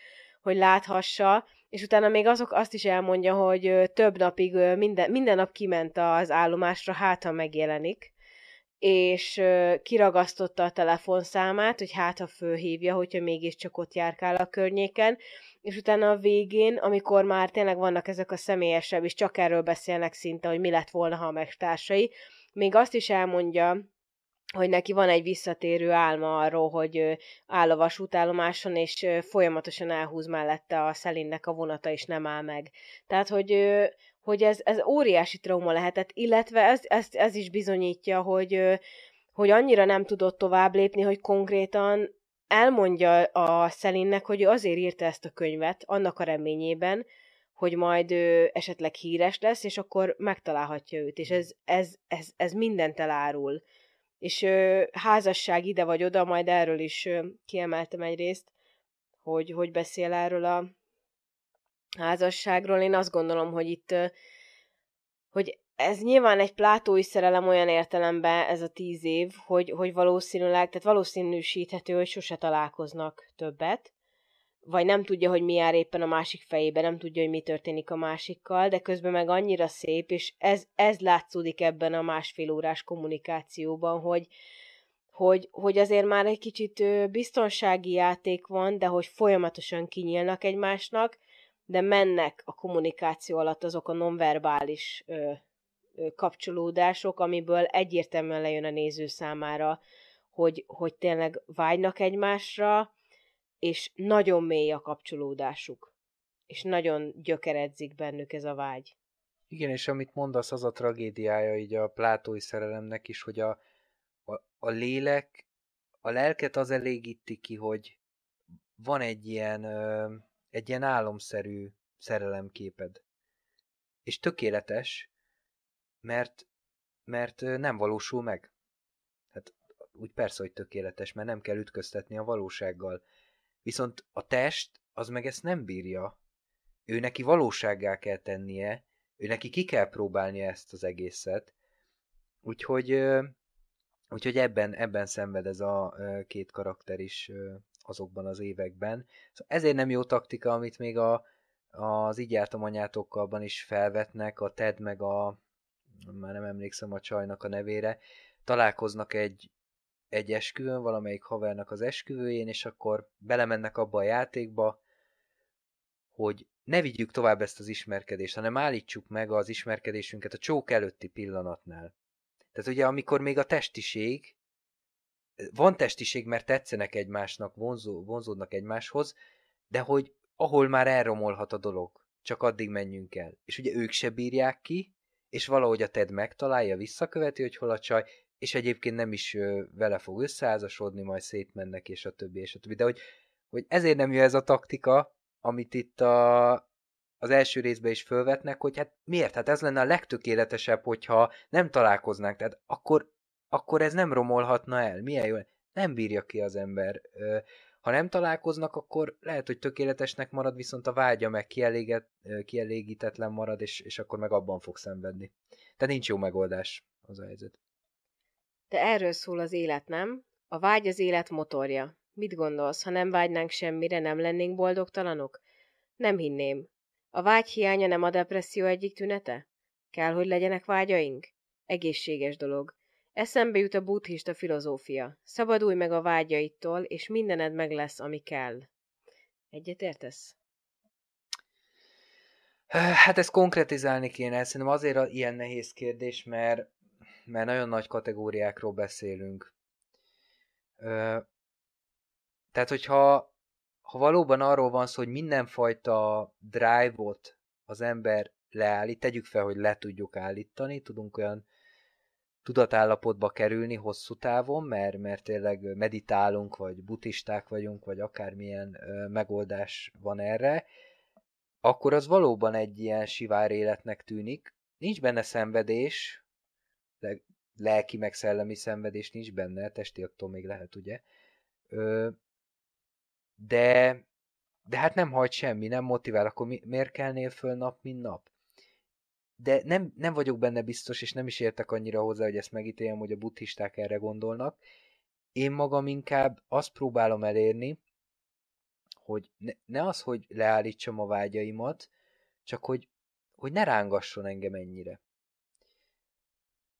hogy láthassa, és utána még azok azt is elmondja, hogy több napig minden, minden nap kiment az állomásra, hát ha megjelenik, és kiragasztotta a telefonszámát, hogy hát ha fölhívja, hogyha mégiscsak ott járkál a környéken, és utána a végén, amikor már tényleg vannak ezek a személyesebb, és csak erről beszélnek szinte, hogy mi lett volna, ha a megtársai, még azt is elmondja, hogy neki van egy visszatérő álma arról, hogy áll a vasútállomáson, és folyamatosan elhúz mellette a Szelinnek a vonata, és nem áll meg. Tehát, hogy, hogy ez, ez óriási trauma lehetett, illetve ez, ez, ez is bizonyítja, hogy, hogy annyira nem tudott tovább lépni, hogy konkrétan elmondja a Szelinnek, hogy ő azért írta ezt a könyvet, annak a reményében, hogy majd ő esetleg híres lesz, és akkor megtalálhatja őt, és ez, ez, ez, ez mindent elárul. És ö, házasság ide vagy oda, majd erről is ö, kiemeltem egy részt, hogy hogy beszél erről a házasságról. Én azt gondolom, hogy itt, hogy ez nyilván egy plátói szerelem olyan értelemben ez a tíz év, hogy, hogy valószínűleg, tehát valószínűsíthető, hogy sose találkoznak többet, vagy nem tudja, hogy mi jár éppen a másik fejében, nem tudja, hogy mi történik a másikkal, de közben meg annyira szép, és ez, ez látszódik ebben a másfél órás kommunikációban, hogy, hogy, hogy azért már egy kicsit biztonsági játék van, de hogy folyamatosan kinyílnak egymásnak, de mennek a kommunikáció alatt azok a nonverbális ö, ö, kapcsolódások, amiből egyértelműen lejön a néző számára, hogy, hogy tényleg vágynak egymásra, és nagyon mély a kapcsolódásuk, és nagyon gyökeredzik bennük ez a vágy. Igen, és amit mondasz, az a tragédiája így a plátói szerelemnek is, hogy a, a, a lélek, a lelket az elégíti ki, hogy van egy ilyen, ö, egy ilyen álomszerű szerelemképed. És tökéletes, mert, mert nem valósul meg. Hát úgy persze, hogy tökéletes, mert nem kell ütköztetni a valósággal. Viszont a test az meg ezt nem bírja. Ő neki valósággá kell tennie, ő neki ki kell próbálnia ezt az egészet. Úgyhogy, úgyhogy ebben, ebben szenved ez a két karakter is azokban az években. Szóval ezért nem jó taktika, amit még a, az így jártam anyátokkalban is felvetnek, a Ted meg a, már nem emlékszem a csajnak a nevére, találkoznak egy egy esküvőn, valamelyik havernak az esküvőjén, és akkor belemennek abba a játékba, hogy ne vigyük tovább ezt az ismerkedést, hanem állítsuk meg az ismerkedésünket a csók előtti pillanatnál. Tehát ugye, amikor még a testiség, van testiség, mert tetszenek egymásnak, vonzó, vonzódnak egymáshoz, de hogy ahol már elromolhat a dolog, csak addig menjünk el. És ugye ők se bírják ki, és valahogy a Ted megtalálja, visszaköveti, hogy hol a csaj, és egyébként nem is vele fog összeházasodni, majd szétmennek, és a többi, és a többi. De hogy, hogy ezért nem jön ez a taktika, amit itt a, az első részben is fölvetnek, hogy hát miért? Hát ez lenne a legtökéletesebb, hogyha nem találkoznánk. Tehát akkor, akkor ez nem romolhatna el. Milyen jó? Nem bírja ki az ember. Ha nem találkoznak, akkor lehet, hogy tökéletesnek marad, viszont a vágya meg kielégít, kielégítetlen marad, és, és akkor meg abban fog szenvedni. Tehát nincs jó megoldás az a helyzet. De erről szól az élet, nem? A vágy az élet motorja. Mit gondolsz, ha nem vágynánk semmire, nem lennénk boldogtalanok? Nem hinném. A vágy hiánya nem a depresszió egyik tünete? Kell, hogy legyenek vágyaink? Egészséges dolog. Eszembe jut a buddhista filozófia. Szabadulj meg a vágyaittól, és mindened meg lesz, ami kell. Egyet értesz? Hát ezt konkretizálni kéne, szerintem azért ilyen nehéz kérdés, mert mert nagyon nagy kategóriákról beszélünk. Ö, tehát, hogyha ha valóban arról van szó, hogy mindenfajta drive-ot az ember leállít, tegyük fel, hogy le tudjuk állítani, tudunk olyan tudatállapotba kerülni hosszú távon, mert, mert tényleg meditálunk, vagy buddhisták vagyunk, vagy akármilyen ö, megoldás van erre, akkor az valóban egy ilyen sivár életnek tűnik. Nincs benne szenvedés, lelki meg szellemi szenvedés nincs benne, testi attól még lehet, ugye? Ö, de, de hát nem hagy semmi, nem motivál, akkor mi, miért kelnél föl nap, mint nap? De nem, nem vagyok benne biztos, és nem is értek annyira hozzá, hogy ezt megítéljem, hogy a buddhisták erre gondolnak. Én magam inkább azt próbálom elérni, hogy ne, ne az, hogy leállítsam a vágyaimat, csak hogy, hogy ne rángasson engem ennyire.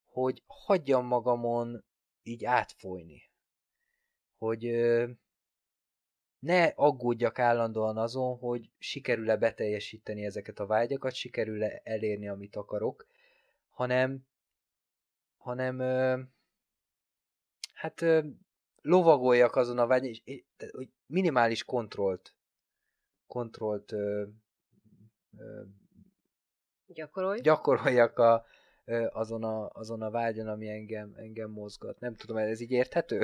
Hogy hagyjam magamon így átfolyni. Hogy ne aggódjak állandóan azon, hogy sikerül-e beteljesíteni ezeket a vágyakat, sikerül-e elérni, amit akarok, hanem, hanem ö, hát ö, lovagoljak azon a vágy, és, és, hogy minimális kontrollt, kontrollt ö, ö, Gyakorolj. gyakoroljak a, azon a, azon a vágyon, ami engem, engem mozgat. Nem tudom, ez így érthető?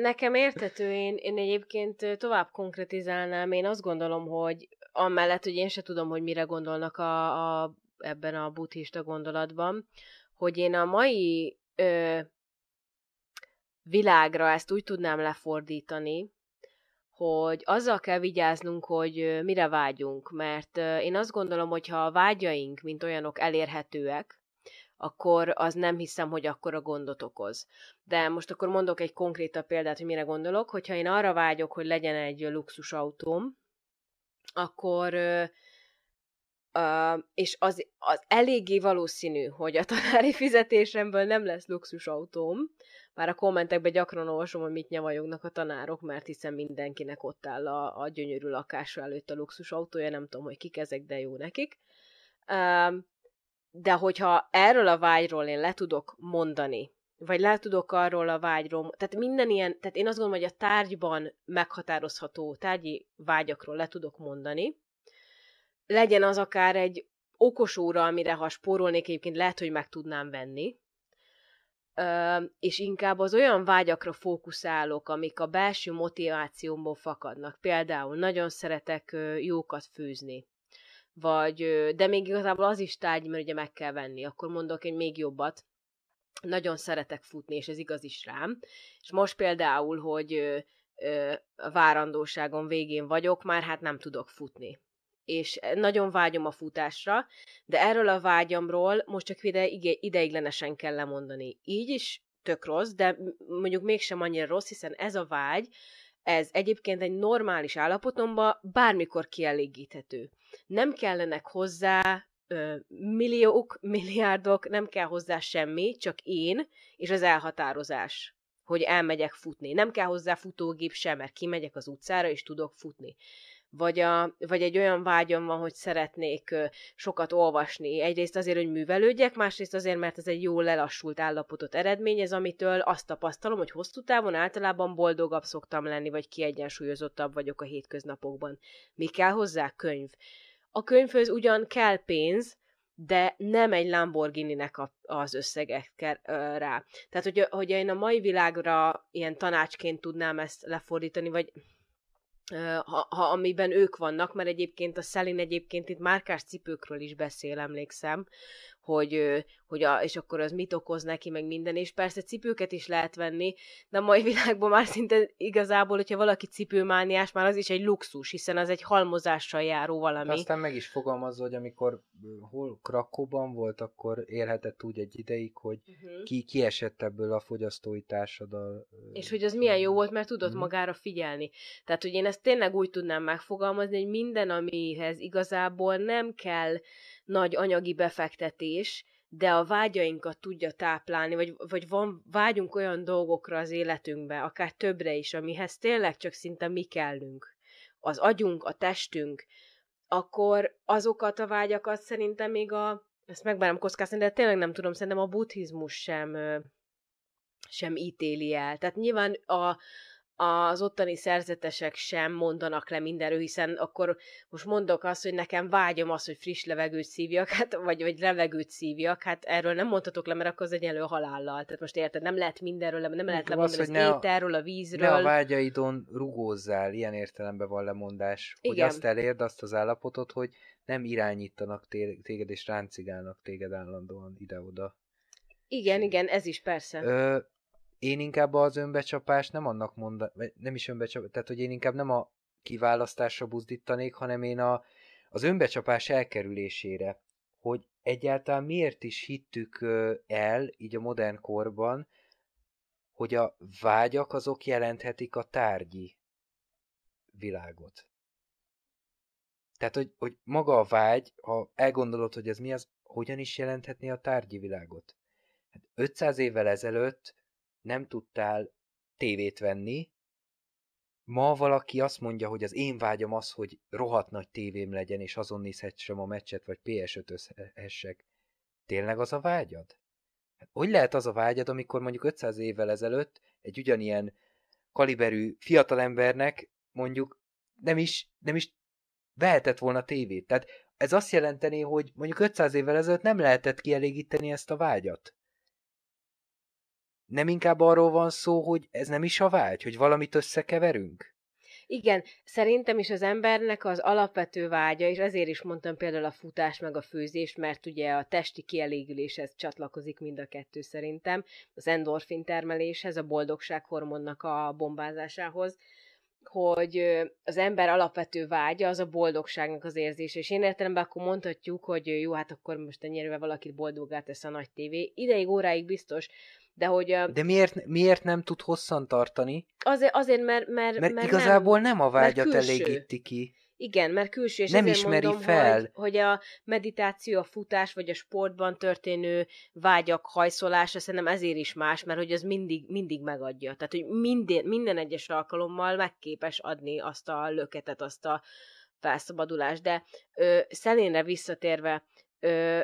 Nekem érthető, én, én egyébként tovább konkretizálnám, én azt gondolom, hogy amellett, hogy én se tudom, hogy mire gondolnak a, a, ebben a buddhista gondolatban, hogy én a mai ö, világra ezt úgy tudnám lefordítani, hogy azzal kell vigyáznunk, hogy mire vágyunk, mert én azt gondolom, hogy ha a vágyaink, mint olyanok elérhetőek, akkor az nem hiszem, hogy akkor a gondot okoz. De most akkor mondok egy konkrétabb példát, hogy mire gondolok, hogyha én arra vágyok, hogy legyen egy luxusautóm, akkor Uh, és az, az eléggé valószínű, hogy a tanári fizetésemből nem lesz luxusautóm. Már a kommentekben gyakran olvasom, hogy mit nyavajognak a tanárok, mert hiszen mindenkinek ott áll a, a gyönyörű lakása előtt a luxusautója, nem tudom, hogy kik ezek, de jó nekik. Uh, de hogyha erről a vágyról én le tudok mondani, vagy le tudok arról a vágyról, tehát minden ilyen, tehát én azt gondolom, hogy a tárgyban meghatározható tárgyi vágyakról le tudok mondani, legyen az akár egy okos óra, amire ha spórolnék, egyébként lehet, hogy meg tudnám venni, és inkább az olyan vágyakra fókuszálok, amik a belső motivációmból fakadnak. Például nagyon szeretek jókat főzni, vagy, de még igazából az is tárgy, mert ugye meg kell venni, akkor mondok egy még jobbat, nagyon szeretek futni, és ez igaz is rám, és most például, hogy a várandóságon végén vagyok, már hát nem tudok futni. És nagyon vágyom a futásra, de erről a vágyamról most csak ide, ideiglenesen kell lemondani. Így is tök rossz, de mondjuk mégsem annyira rossz, hiszen ez a vágy, ez egyébként egy normális állapotomban bármikor kielégíthető. Nem kellenek hozzá ö, milliók, milliárdok, nem kell hozzá semmi, csak én és az elhatározás, hogy elmegyek futni. Nem kell hozzá futógép sem, mert kimegyek az utcára és tudok futni vagy, a, vagy egy olyan vágyam van, hogy szeretnék sokat olvasni. Egyrészt azért, hogy művelődjek, másrészt azért, mert ez egy jó lelassult állapotot eredményez, amitől azt tapasztalom, hogy hosszú távon általában boldogabb szoktam lenni, vagy kiegyensúlyozottabb vagyok a hétköznapokban. Mi kell hozzá? Könyv. A könyvhöz ugyan kell pénz, de nem egy Lamborghini-nek az összegek rá. Tehát, hogy, hogy én a mai világra ilyen tanácsként tudnám ezt lefordítani, vagy ha, ha amiben ők vannak, mert egyébként a Szelin egyébként itt márkás cipőkről is beszél, emlékszem, hogy, hogy a, és akkor az mit okoz neki, meg minden, és persze cipőket is lehet venni, de a mai világban már szinte igazából, hogyha valaki cipőmániás, már az is egy luxus, hiszen az egy halmozással járó valami. De aztán meg is fogalmazza, hogy amikor hol Krakóban volt, akkor élhetett úgy egy ideig, hogy uh-huh. ki kiesett ebből a fogyasztói társadal. És hogy az milyen jó volt, mert tudott uh-huh. magára figyelni. Tehát, hogy én ezt tényleg úgy tudnám megfogalmazni, hogy minden, amihez igazából nem kell nagy anyagi befektetés, de a vágyainkat tudja táplálni, vagy, vagy van, vágyunk olyan dolgokra az életünkbe, akár többre is, amihez tényleg csak szinte mi kellünk. Az agyunk, a testünk, akkor azokat a vágyakat szerintem még a, ezt megvárom kockázni, de tényleg nem tudom, szerintem a buddhizmus sem, sem ítéli el. Tehát nyilván a, az ottani szerzetesek sem mondanak le mindenről, hiszen akkor most mondok azt, hogy nekem vágyom az, hogy friss levegőt szívjak, hát, vagy, vagy levegőt szívjak, hát erről nem mondhatok le, mert akkor az egyenlő halállal. Tehát most érted, nem lehet mindenről, nem lehet lemondani az, az, az ételről, a vízről. Ne a vágyaidon rugózzál, ilyen értelemben van lemondás, Igen. hogy azt elérd, azt az állapotot, hogy nem irányítanak téged és ráncigálnak téged állandóan ide-oda. Igen, igen, ez is persze. Ö, én inkább az önbecsapást nem annak monda, nem is önbecsapás, tehát hogy én inkább nem a kiválasztásra buzdítanék, hanem én a, az önbecsapás elkerülésére, hogy egyáltalán miért is hittük el, így a modern korban, hogy a vágyak azok jelenthetik a tárgyi világot. Tehát, hogy, hogy maga a vágy, ha elgondolod, hogy ez mi az, hogyan is jelenthetné a tárgyi világot? Hát 500 évvel ezelőtt nem tudtál tévét venni, ma valaki azt mondja, hogy az én vágyam az, hogy rohadt nagy tévém legyen, és azon nézhetsem a meccset, vagy PS5-öshessek. Tényleg az a vágyad? Hát, hogy lehet az a vágyad, amikor mondjuk 500 évvel ezelőtt egy ugyanilyen kaliberű fiatalembernek mondjuk nem is, nem is vehetett volna tévét. Tehát ez azt jelenteni, hogy mondjuk 500 évvel ezelőtt nem lehetett kielégíteni ezt a vágyat. Nem inkább arról van szó, hogy ez nem is a vágy, hogy valamit összekeverünk? Igen, szerintem is az embernek az alapvető vágya, és ezért is mondtam például a futás meg a főzés, mert ugye a testi kielégüléshez csatlakozik mind a kettő szerintem, az endorfin termeléshez, a boldogság hormonnak a bombázásához, hogy az ember alapvető vágya az a boldogságnak az érzése, és én értelemben akkor mondhatjuk, hogy jó, hát akkor most ennyire valakit boldogát tesz a nagy tévé. Ideig, óráig biztos, de hogy... De miért, miért nem tud hosszan tartani? Azért, azért mert, mert, mert, mert igazából nem, nem a vágyat elégíti ki. Igen, mert külső, és nem ismeri mondom, fel. Hogy, hogy a meditáció, a futás, vagy a sportban történő vágyak hajszolása szerintem ezért is más, mert hogy az mindig, mindig megadja. Tehát, hogy minden, minden egyes alkalommal megképes adni azt a löketet, azt a felszabadulást. De ö, Szelénre visszatérve, ö,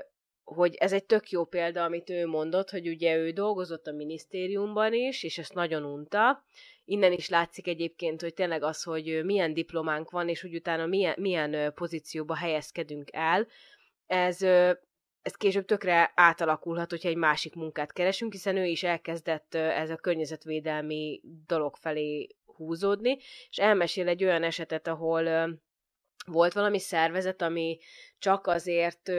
hogy ez egy tök jó példa, amit ő mondott, hogy ugye ő dolgozott a minisztériumban is, és ezt nagyon unta. Innen is látszik egyébként, hogy tényleg az, hogy milyen diplománk van, és hogy utána milyen, milyen pozícióba helyezkedünk el, ez, ez később tökre átalakulhat, hogyha egy másik munkát keresünk, hiszen ő is elkezdett ez a környezetvédelmi dolog felé húzódni, és elmesél egy olyan esetet, ahol volt valami szervezet, ami csak azért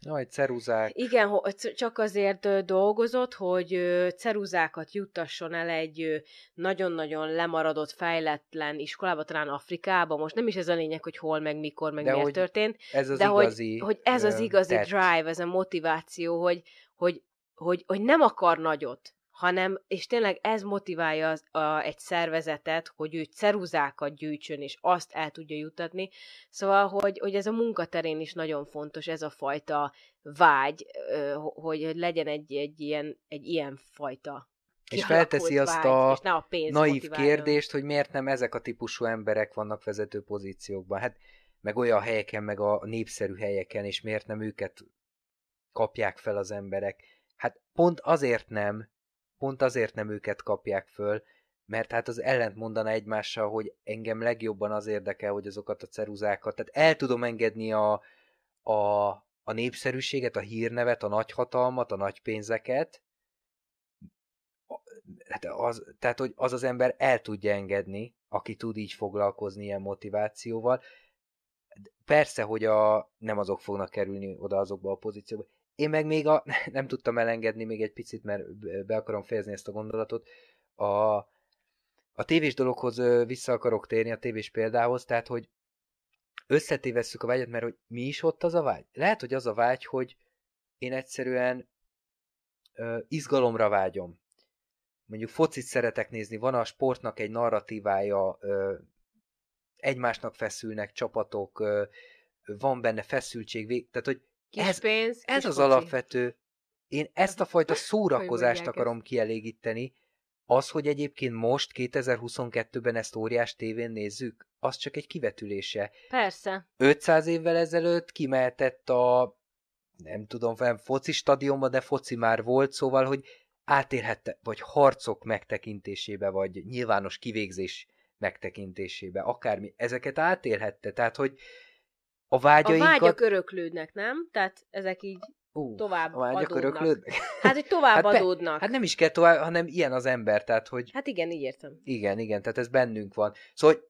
Nagy ceruzák. Igen, csak azért dolgozott, hogy ceruzákat juttasson el egy nagyon-nagyon lemaradott, fejletlen iskolába, talán Afrikába. Most nem is ez a lényeg, hogy hol, meg mikor, meg de miért történt. Ez az de igazi hogy, hogy ez az igazi tett. drive, ez a motiváció, hogy, hogy, hogy, hogy nem akar nagyot, hanem, és tényleg ez motiválja az, a, egy szervezetet, hogy ő ceruzákat gyűjtsön, és azt el tudja jutatni. Szóval, hogy, hogy ez a munkaterén is nagyon fontos, ez a fajta vágy, hogy legyen egy, egy, ilyen, egy ilyen fajta és felteszi azt vágy, a, a naív motiváljon. kérdést, hogy miért nem ezek a típusú emberek vannak vezető pozíciókban. Hát meg olyan helyeken, meg a népszerű helyeken, és miért nem őket kapják fel az emberek. Hát pont azért nem, pont azért nem őket kapják föl, mert hát az ellent mondana egymással, hogy engem legjobban az érdekel, hogy azokat a ceruzákat, tehát el tudom engedni a, a, a népszerűséget, a hírnevet, a nagyhatalmat, a nagy pénzeket, hát az, tehát, hogy az az ember el tudja engedni, aki tud így foglalkozni ilyen motivációval. Persze, hogy a, nem azok fognak kerülni oda azokba a pozícióba. Én meg még a, nem tudtam elengedni még egy picit, mert be akarom fejezni ezt a gondolatot. A, a tévés dologhoz vissza akarok térni, a tévés példához, tehát, hogy összetévesszük a vágyat, mert hogy mi is ott az a vágy? Lehet, hogy az a vágy, hogy én egyszerűen ö, izgalomra vágyom. Mondjuk focit szeretek nézni, van a sportnak egy narratívája, ö, egymásnak feszülnek csapatok, ö, van benne feszültség, vég, tehát hogy Kis ez, pénz, ez kis az alapvető. Én ezt a fajta szórakozást akarom kielégíteni. Az, hogy egyébként most, 2022-ben ezt óriás tévén nézzük, az csak egy kivetülése. Persze. 500 évvel ezelőtt kimehetett a nem tudom, nem foci stadionba, de foci már volt, szóval, hogy átérhette, vagy harcok megtekintésébe, vagy nyilvános kivégzés megtekintésébe, akármi, ezeket átélhette, tehát, hogy a A vágyainkat... vágyak öröklődnek, nem? Tehát ezek így Ú, tovább a vágyak adódnak. öröklődnek? Hát, hogy tovább Hát be- adódnak. Hát nem is kell tovább, hanem ilyen az ember, tehát, hogy Hát igen, így értem. igen, igen, tehát ez bennünk van. Szóval, hogy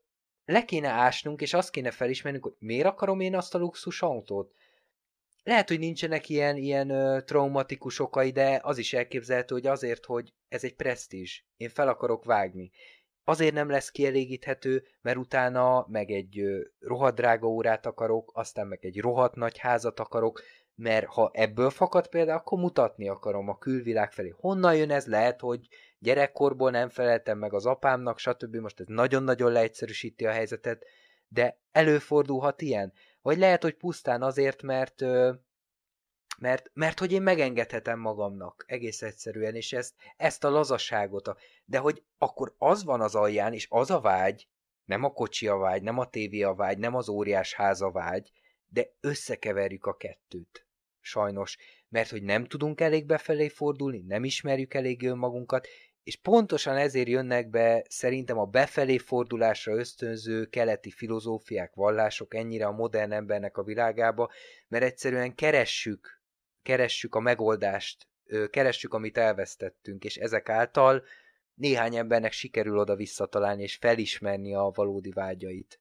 le kéne ásnunk, és azt kéne felismernünk, hogy miért akarom én azt a luxus autót. Lehet, hogy nincsenek ilyen, ilyen ö, traumatikus okai, de az is elképzelhető, hogy azért, hogy ez egy presztízs. Én fel akarok vágni. Azért nem lesz kielégíthető, mert utána meg egy rohadt drága órát akarok, aztán meg egy rohadt nagy házat akarok, mert ha ebből fakad például, akkor mutatni akarom a külvilág felé. Honnan jön ez? Lehet, hogy gyerekkorból nem feleltem meg az apámnak, stb. Most ez nagyon-nagyon leegyszerűsíti a helyzetet, de előfordulhat ilyen. Vagy lehet, hogy pusztán azért, mert mert, mert hogy én megengedhetem magamnak, egész egyszerűen, és ezt, ezt a lazaságot, a, de hogy akkor az van az alján, és az a vágy, nem a kocsi a vágy, nem a tévé a vágy, nem az óriás ház a vágy, de összekeverjük a kettőt. Sajnos, mert hogy nem tudunk elég befelé fordulni, nem ismerjük elég önmagunkat, és pontosan ezért jönnek be szerintem a befelé fordulásra ösztönző keleti filozófiák, vallások ennyire a modern embernek a világába, mert egyszerűen keressük keressük a megoldást, keressük, amit elvesztettünk, és ezek által néhány embernek sikerül oda visszatalálni, és felismerni a valódi vágyait.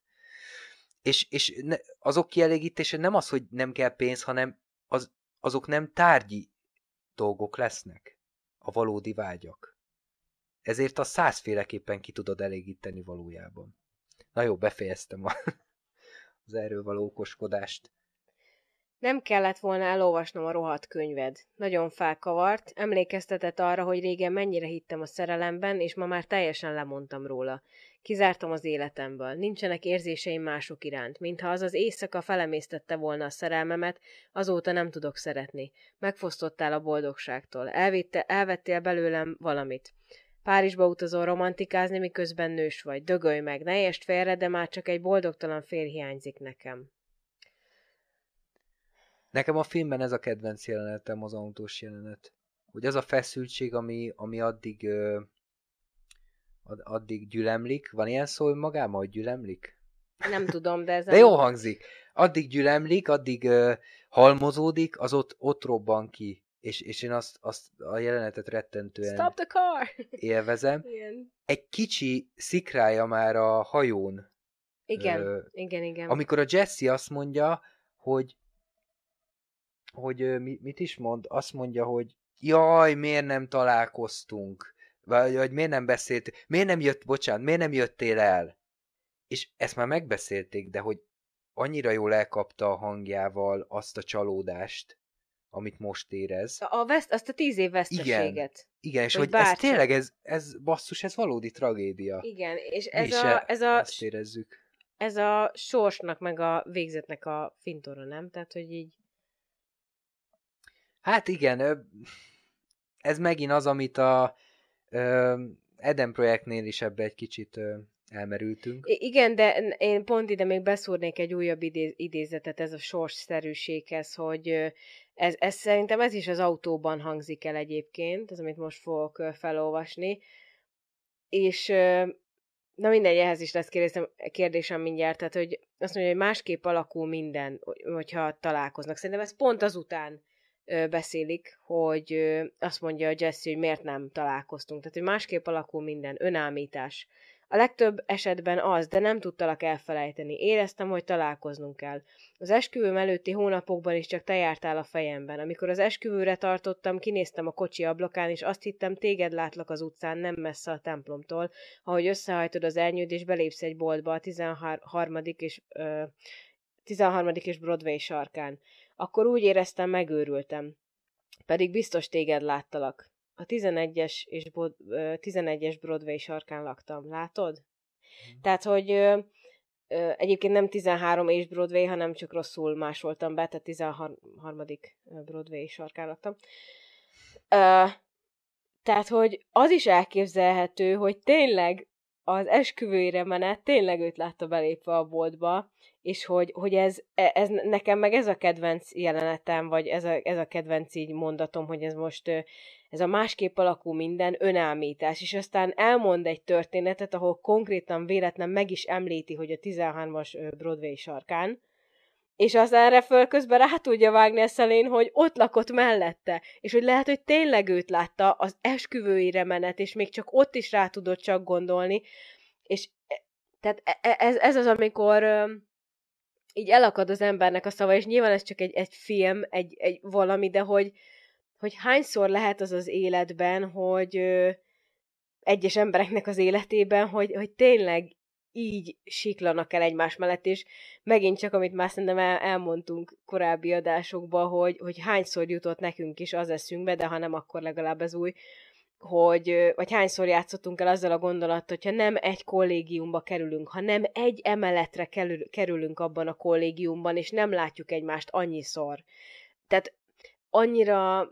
És, és ne, azok kielégítése nem az, hogy nem kell pénz, hanem az, azok nem tárgyi dolgok lesznek, a valódi vágyak. Ezért a százféleképpen ki tudod elégíteni valójában. Na jó, befejeztem a, az erről való okoskodást. Nem kellett volna elolvasnom a rohadt könyved. Nagyon felkavart, emlékeztetett arra, hogy régen mennyire hittem a szerelemben, és ma már teljesen lemondtam róla. Kizártam az életemből. Nincsenek érzéseim mások iránt. Mintha az az éjszaka felemésztette volna a szerelmemet, azóta nem tudok szeretni. Megfosztottál a boldogságtól. Elvitte, elvettél belőlem valamit. Párizsba utazol romantikázni, miközben nős vagy. Dögölj meg, ne est félre, de már csak egy boldogtalan fél hiányzik nekem. Nekem a filmben ez a kedvenc jelenetem, az autós jelenet. Hogy az a feszültség, ami, ami addig ö, addig gyülemlik. Van ilyen szó magában, hogy gyülemlik? Nem tudom, de ez... De jó hangzik. Addig gyülemlik, addig ö, halmozódik, az ott, ott robban ki. És, és én azt, azt a jelenetet rettentően Stop the car! élvezem. Igen. Egy kicsi szikrája már a hajón. Igen, ö, igen, igen. Amikor a Jesse azt mondja, hogy hogy mit is mond? Azt mondja, hogy jaj, miért nem találkoztunk? Vagy, vagy miért nem beszélt? Miért nem jött, bocsánat, miért nem jöttél el? És ezt már megbeszélték, de hogy annyira jól elkapta a hangjával azt a csalódást, amit most érez. A veszt, azt a tíz év veszteséget. Igen, igen és hogy, hogy ez tényleg, ez, ez basszus, ez valódi tragédia. Igen, és ez és a, ez a, ezt érezzük. Ez a sorsnak, meg a végzetnek a fintora, nem? Tehát, hogy így Hát igen, ez megint az, amit a Eden projektnél is ebbe egy kicsit elmerültünk. Igen, de én pont ide még beszúrnék egy újabb idé- idézetet ez a sorsszerűséghez, hogy ez, ez szerintem ez is az autóban hangzik el egyébként, az, amit most fogok felolvasni, és na mindegy, ehhez is lesz kérdésem, kérdésem mindjárt, tehát hogy azt mondja, hogy másképp alakul minden, hogyha találkoznak. Szerintem ez pont azután beszélik, hogy azt mondja Jesse, hogy miért nem találkoztunk. Tehát, hogy másképp alakul minden, önállítás. A legtöbb esetben az, de nem tudtalak elfelejteni. Éreztem, hogy találkoznunk kell. Az esküvőm előtti hónapokban is csak te jártál a fejemben. Amikor az esküvőre tartottam, kinéztem a kocsi ablakán, és azt hittem, téged látlak az utcán, nem messze a templomtól, ahogy összehajtod az elnyőd, és belépsz egy boltba a 13. és, ö, 13. és Broadway sarkán. Akkor úgy éreztem, megőrültem. Pedig biztos téged láttalak. A 11-es és 11-es Broadway sarkán laktam. Látod? Mm. Tehát, hogy ö, ö, egyébként nem 13 és Broadway, hanem csak rosszul másoltam be, tehát 13. Broadway sarkán laktam. Ö, tehát, hogy az is elképzelhető, hogy tényleg az esküvőire menet tényleg őt látta belépve a boltba, és hogy, hogy ez, e, ez, nekem meg ez a kedvenc jelenetem, vagy ez a, ez a kedvenc így mondatom, hogy ez most ez a másképp alakú minden önállítás, és aztán elmond egy történetet, ahol konkrétan véletlen meg is említi, hogy a 13-as Broadway sarkán, és az erre föl közben rá tudja vágni a szelén, hogy ott lakott mellette, és hogy lehet, hogy tényleg őt látta az esküvőire menet, és még csak ott is rá tudott csak gondolni, és e, tehát e, e, ez, ez az, amikor így elakad az embernek a szava, és nyilván ez csak egy, egy film, egy, egy valami, de hogy, hogy hányszor lehet az az életben, hogy egyes embereknek az életében, hogy, hogy tényleg így siklanak el egymás mellett, és megint csak, amit már szerintem el, elmondtunk korábbi adásokban, hogy, hogy hányszor jutott nekünk is az eszünkbe, de ha nem, akkor legalább ez új, hogy, vagy hányszor játszottunk el azzal a gondolattal, hogyha nem egy kollégiumba kerülünk, ha nem egy emeletre kerülünk abban a kollégiumban, és nem látjuk egymást annyiszor. Tehát annyira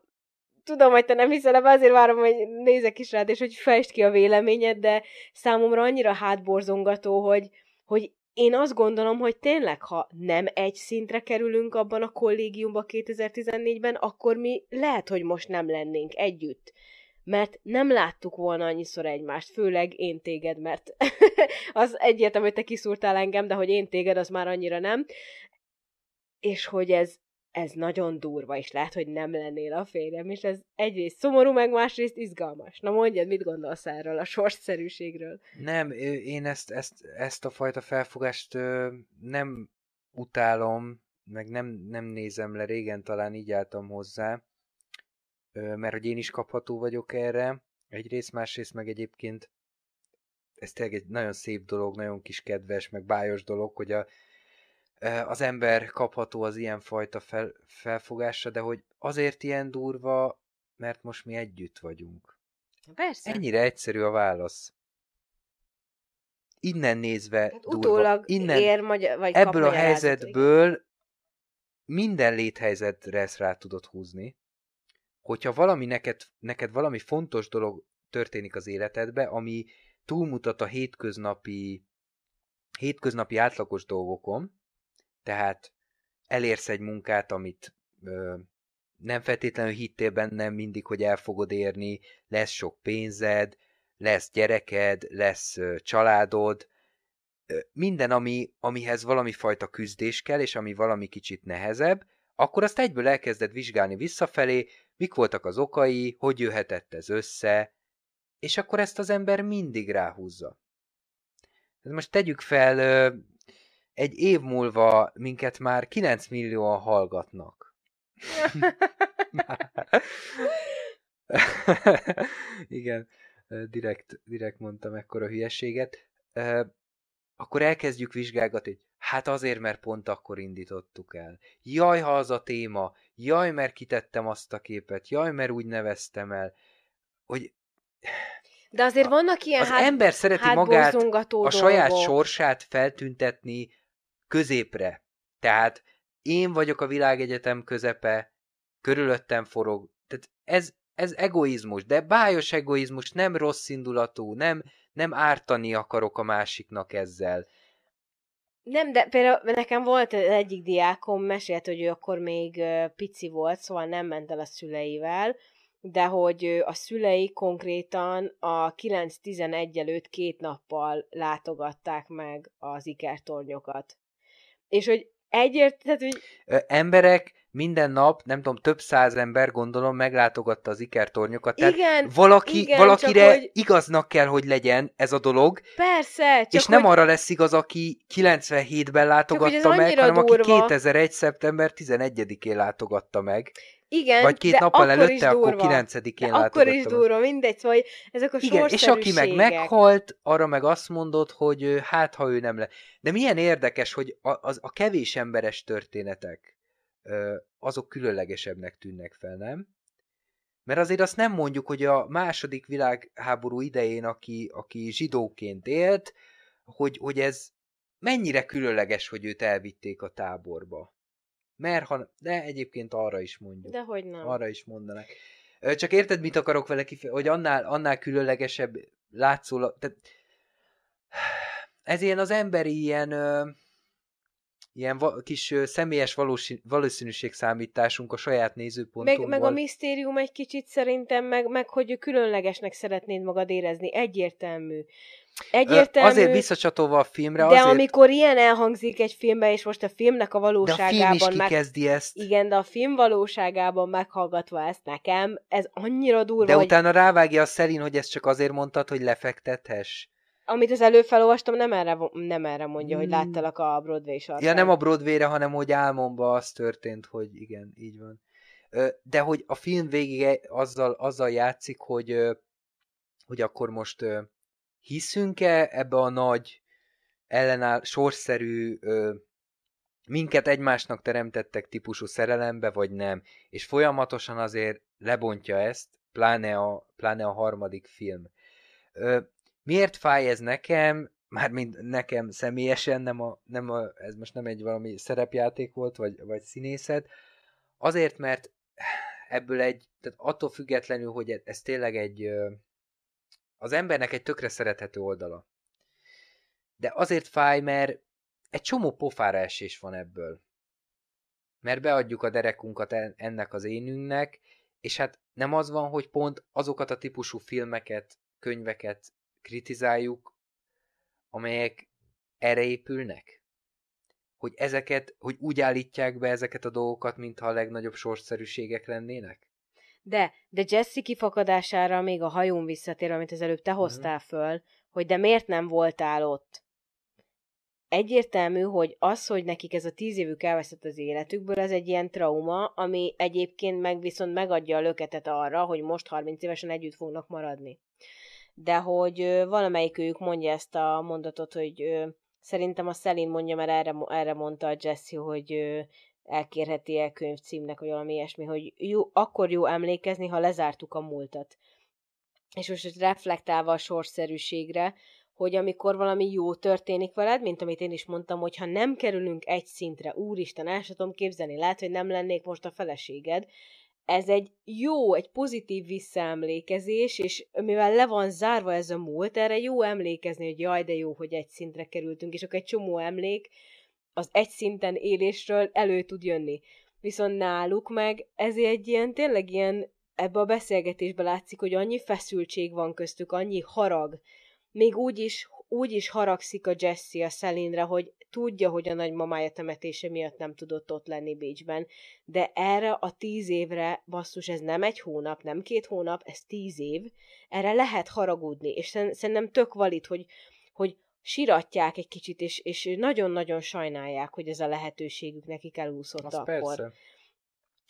tudom, hogy te nem hiszel ebbe, azért várom, hogy nézek is rád, és hogy fejtsd ki a véleményed, de számomra annyira hátborzongató, hogy, hogy én azt gondolom, hogy tényleg, ha nem egy szintre kerülünk abban a kollégiumban 2014-ben, akkor mi lehet, hogy most nem lennénk együtt. Mert nem láttuk volna annyiszor egymást, főleg én téged, mert az egyértelmű, hogy te kiszúrtál engem, de hogy én téged, az már annyira nem. És hogy ez ez nagyon durva, és lehet, hogy nem lennél a férjem, és ez egyrészt szomorú, meg másrészt izgalmas. Na mondjad, mit gondolsz erről a sorsszerűségről? Nem, én ezt, ezt, ezt a fajta felfogást nem utálom, meg nem, nem nézem le, régen talán így álltam hozzá, mert hogy én is kapható vagyok erre, egyrészt, másrészt meg egyébként ez tényleg egy nagyon szép dolog, nagyon kis kedves, meg bájos dolog, hogy a, az ember kapható az ilyen fajta fel, felfogásra, de hogy azért ilyen durva, mert most mi együtt vagyunk. Persze. Ennyire egyszerű a válasz. Innen nézve hát durva. Utólag Innen, ér, magyar, vagy ebből a helyzetből minden léthelyzetre ezt rá tudod húzni. Hogyha valami neked, neked valami fontos dolog történik az életedbe, ami túlmutat a hétköznapi hétköznapi átlagos dolgokon, tehát elérsz egy munkát, amit ö, nem feltétlenül hittél benne mindig, hogy el fogod érni, lesz sok pénzed, lesz gyereked, lesz ö, családod, minden, ami, amihez valami fajta küzdés kell, és ami valami kicsit nehezebb, akkor azt egyből elkezded vizsgálni visszafelé, mik voltak az okai, hogy jöhetett ez össze, és akkor ezt az ember mindig ráhúzza. Most tegyük fel, egy év múlva minket már 9 millióan hallgatnak. Igen, direkt, direkt mondtam ekkora hülyeséget. Akkor elkezdjük vizsgálgatni, hogy hát azért, mert pont akkor indítottuk el. Jaj, ha az a téma, jaj, mert kitettem azt a képet, jaj, mert úgy neveztem el, hogy de azért vannak ilyen Az hát, ember szereti magát, a saját sorsát feltüntetni középre. Tehát én vagyok a világegyetem közepe, körülöttem forog. Tehát ez, ez egoizmus, de bájos egoizmus, nem rossz indulatú, nem, nem ártani akarok a másiknak ezzel. Nem, de például nekem volt egyik diákom, mesélt, hogy ő akkor még pici volt, szóval nem ment el a szüleivel, de hogy a szülei konkrétan a 9-11 előtt két nappal látogatták meg az ikertornyokat. És hogy egyért, tehát, hogy... Emberek minden nap, nem tudom, több száz ember gondolom meglátogatta az ikertornyokat. Tehát igen, valaki, igen, valakire hogy... igaznak kell, hogy legyen ez a dolog. Persze, csak És hogy... nem arra lesz igaz, aki 97-ben látogatta meg, hanem durva. aki 2001. szeptember 11-én látogatta meg. Igen, Vagy két nappal előtte, akkor 9-én Akkor is durva, mindegy, szóval ezek a Igen, és aki meg meghalt, arra meg azt mondod, hogy hát, ha ő nem le. De milyen érdekes, hogy a, az, a kevés emberes történetek, azok különlegesebbnek tűnnek fel, nem? Mert azért azt nem mondjuk, hogy a második világháború idején, aki, aki zsidóként élt, hogy, hogy ez mennyire különleges, hogy őt elvitték a táborba. Mert ha, de egyébként arra is mondjuk. De hogy nem. Arra is mondanak. Csak érted, mit akarok vele kifejezni? Hogy annál, annál különlegesebb látszólag... Tehát, ez ilyen az emberi ilyen ilyen va- kis személyes valósi- valószínűség számításunk a saját nézőpontunkból. Meg, meg a misztérium egy kicsit szerintem, meg, meg hogy különlegesnek szeretnéd magad érezni. Egyértelmű. Egyértelmű. Azért visszacsatolva a filmre, de azért... amikor ilyen elhangzik egy filmben, és most a filmnek a valóságában... De a film is kikezdi meg... ezt. Igen, de a film valóságában meghallgatva ezt nekem, ez annyira durva, De hogy... utána rávágja a szerint, hogy ezt csak azért mondtad, hogy lefektethess. Amit az előbb felolvastam, nem erre, nem erre mondja, hmm. hogy láttalak a Broadway sarkán. Ja, nem a Broadway-re, hanem hogy álmomban az történt, hogy igen, így van. De hogy a film végige azzal, azzal játszik, hogy, hogy akkor most hiszünk-e ebbe a nagy ellenáll, sorszerű minket egymásnak teremtettek típusú szerelembe, vagy nem. És folyamatosan azért lebontja ezt, pláne a, pláne a harmadik film. Ö, miért fáj ez nekem? Mármint nekem személyesen, nem a, nem a, ez most nem egy valami szerepjáték volt, vagy, vagy színészet. Azért, mert ebből egy, tehát attól függetlenül, hogy ez tényleg egy, az embernek egy tökre szerethető oldala. De azért fáj, mert egy csomó pofára esés van ebből. Mert beadjuk a derekunkat ennek az énünknek, és hát nem az van, hogy pont azokat a típusú filmeket, könyveket kritizáljuk, amelyek erre épülnek? Hogy ezeket, hogy úgy állítják be ezeket a dolgokat, mintha a legnagyobb sorszerűségek lennének? De, de Jesse kifakadására még a hajón visszatér, amit az előbb te mhm. hoztál föl, hogy de miért nem voltál ott? egyértelmű, hogy az, hogy nekik ez a tíz évük elveszett az életükből, ez egy ilyen trauma, ami egyébként meg viszont megadja a löketet arra, hogy most 30 évesen együtt fognak maradni. De hogy valamelyik ők mondja ezt a mondatot, hogy szerintem a Szelin mondja, mert erre, erre mondta a Jesse, hogy elkérheti el könyvcímnek, vagy valami ilyesmi, hogy jó, akkor jó emlékezni, ha lezártuk a múltat. És most reflektálva a sorszerűségre, hogy amikor valami jó történik veled, mint amit én is mondtam, hogy ha nem kerülünk egy szintre, úristen, el sem tudom képzelni, lehet, hogy nem lennék most a feleséged, ez egy jó, egy pozitív visszaemlékezés, és mivel le van zárva ez a múlt, erre jó emlékezni, hogy jaj, de jó, hogy egy szintre kerültünk, és akkor egy csomó emlék az egy szinten élésről elő tud jönni. Viszont náluk meg ez egy ilyen, tényleg ilyen, ebbe a beszélgetésbe látszik, hogy annyi feszültség van köztük, annyi harag, még úgy is, úgy is haragszik a Jesse a Szelinre, hogy tudja, hogy a nagymamája temetése miatt nem tudott ott lenni Bécsben, de erre a tíz évre, basszus, ez nem egy hónap, nem két hónap, ez tíz év, erre lehet haragudni, és szerintem tök valid, hogy, hogy siratják egy kicsit, és, és nagyon-nagyon sajnálják, hogy ez a lehetőségük nekik elúszott Azt akkor. Persze.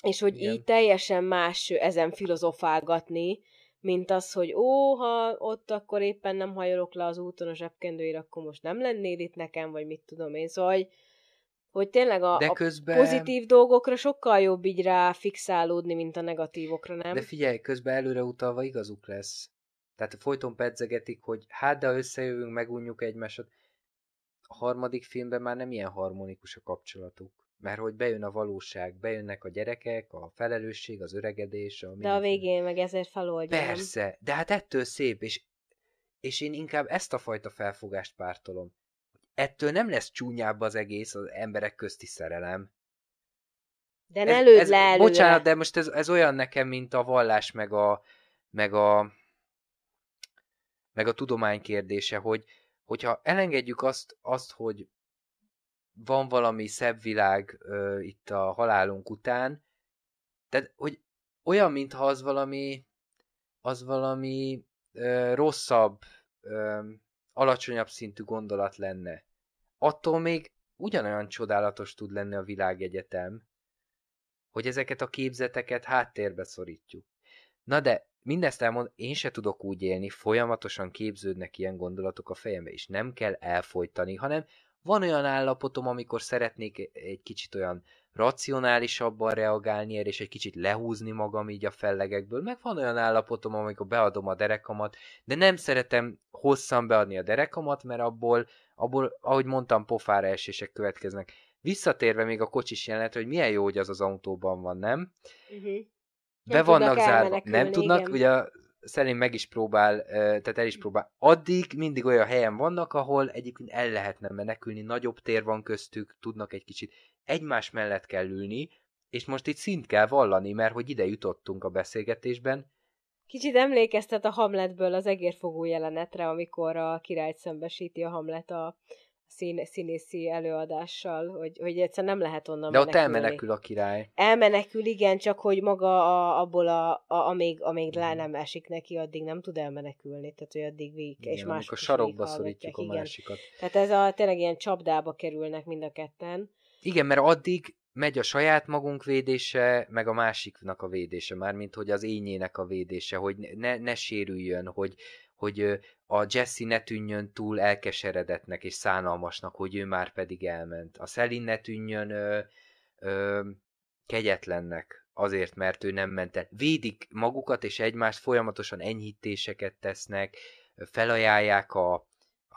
És hogy Igen. így teljesen más ezen filozofálgatni, mint az, hogy ó, ha ott akkor éppen nem hajolok le az úton a zsebkendőért, akkor most nem lennél itt nekem, vagy mit tudom én. Szóval, hogy, hogy tényleg a, De közben... a pozitív dolgokra sokkal jobb így rá fixálódni, mint a negatívokra, nem? De figyelj, közben előre utalva igazuk lesz. Tehát folyton pedzegetik, hogy hát de összejövünk, megunjuk egymást. A harmadik filmben már nem ilyen harmonikus a kapcsolatuk. Mert hogy bejön a valóság, bejönnek a gyerekek, a felelősség, az öregedés. A de a végén meg ezért feloldja. Persze, de hát ettől szép, és, és én inkább ezt a fajta felfogást pártolom. Ettől nem lesz csúnyább az egész az emberek közti szerelem. De ne lőd ez, le előre. Bocsánat, de most ez, ez olyan nekem, mint a vallás, meg a, meg a, meg a tudomány kérdése, hogy hogyha elengedjük azt, azt hogy van valami szebb világ ö, itt a halálunk után, tehát, hogy olyan, mintha az valami, az valami ö, rosszabb, ö, alacsonyabb szintű gondolat lenne. Attól még ugyanolyan csodálatos tud lenni a világegyetem, hogy ezeket a képzeteket háttérbe szorítjuk. Na de mindezt elmond, én se tudok úgy élni, folyamatosan képződnek ilyen gondolatok a fejembe, és nem kell elfolytani, hanem van olyan állapotom, amikor szeretnék egy kicsit olyan racionálisabban reagálni erre, és egy kicsit lehúzni magam így a fellegekből, meg van olyan állapotom, amikor beadom a derekamat, de nem szeretem hosszan beadni a derekamat, mert abból, abból ahogy mondtam, pofára esések következnek. Visszatérve még a kocsis jelenet, hogy milyen jó, hogy az az autóban van, nem? Uh-huh. Be vannak zárva. Nem tudnak, igen. ugye szerint meg is próbál, tehát el is próbál. Addig mindig olyan helyen vannak, ahol egyébként el lehetne menekülni, nagyobb tér van köztük, tudnak egy kicsit. Egymás mellett kell ülni, és most itt szint kell vallani, mert hogy ide jutottunk a beszélgetésben. Kicsit emlékeztet a Hamletből az egérfogó jelenetre, amikor a királyt szembesíti a Hamlet a, szín, színészi előadással, hogy, hogy egyszer nem lehet onnan De menekülni. ott elmenekül a király. Elmenekül, igen, csak hogy maga a, abból, a, a, amíg, amíg le nem esik neki, addig nem tud elmenekülni, tehát hogy addig vég, igen, és mások a sarokba szorítjuk a igen. másikat. Tehát ez a, tényleg ilyen csapdába kerülnek mind a ketten. Igen, mert addig megy a saját magunk védése, meg a másiknak a védése, mármint hogy az ényének a védése, hogy ne, ne sérüljön, hogy, hogy a Jesse ne tűnjön túl elkeseredetnek és szánalmasnak, hogy ő már pedig elment. A Szelin ne tűnjön ö, ö, kegyetlennek, azért, mert ő nem ment el. Védik magukat és egymást, folyamatosan enyhítéseket tesznek, felajánlják a,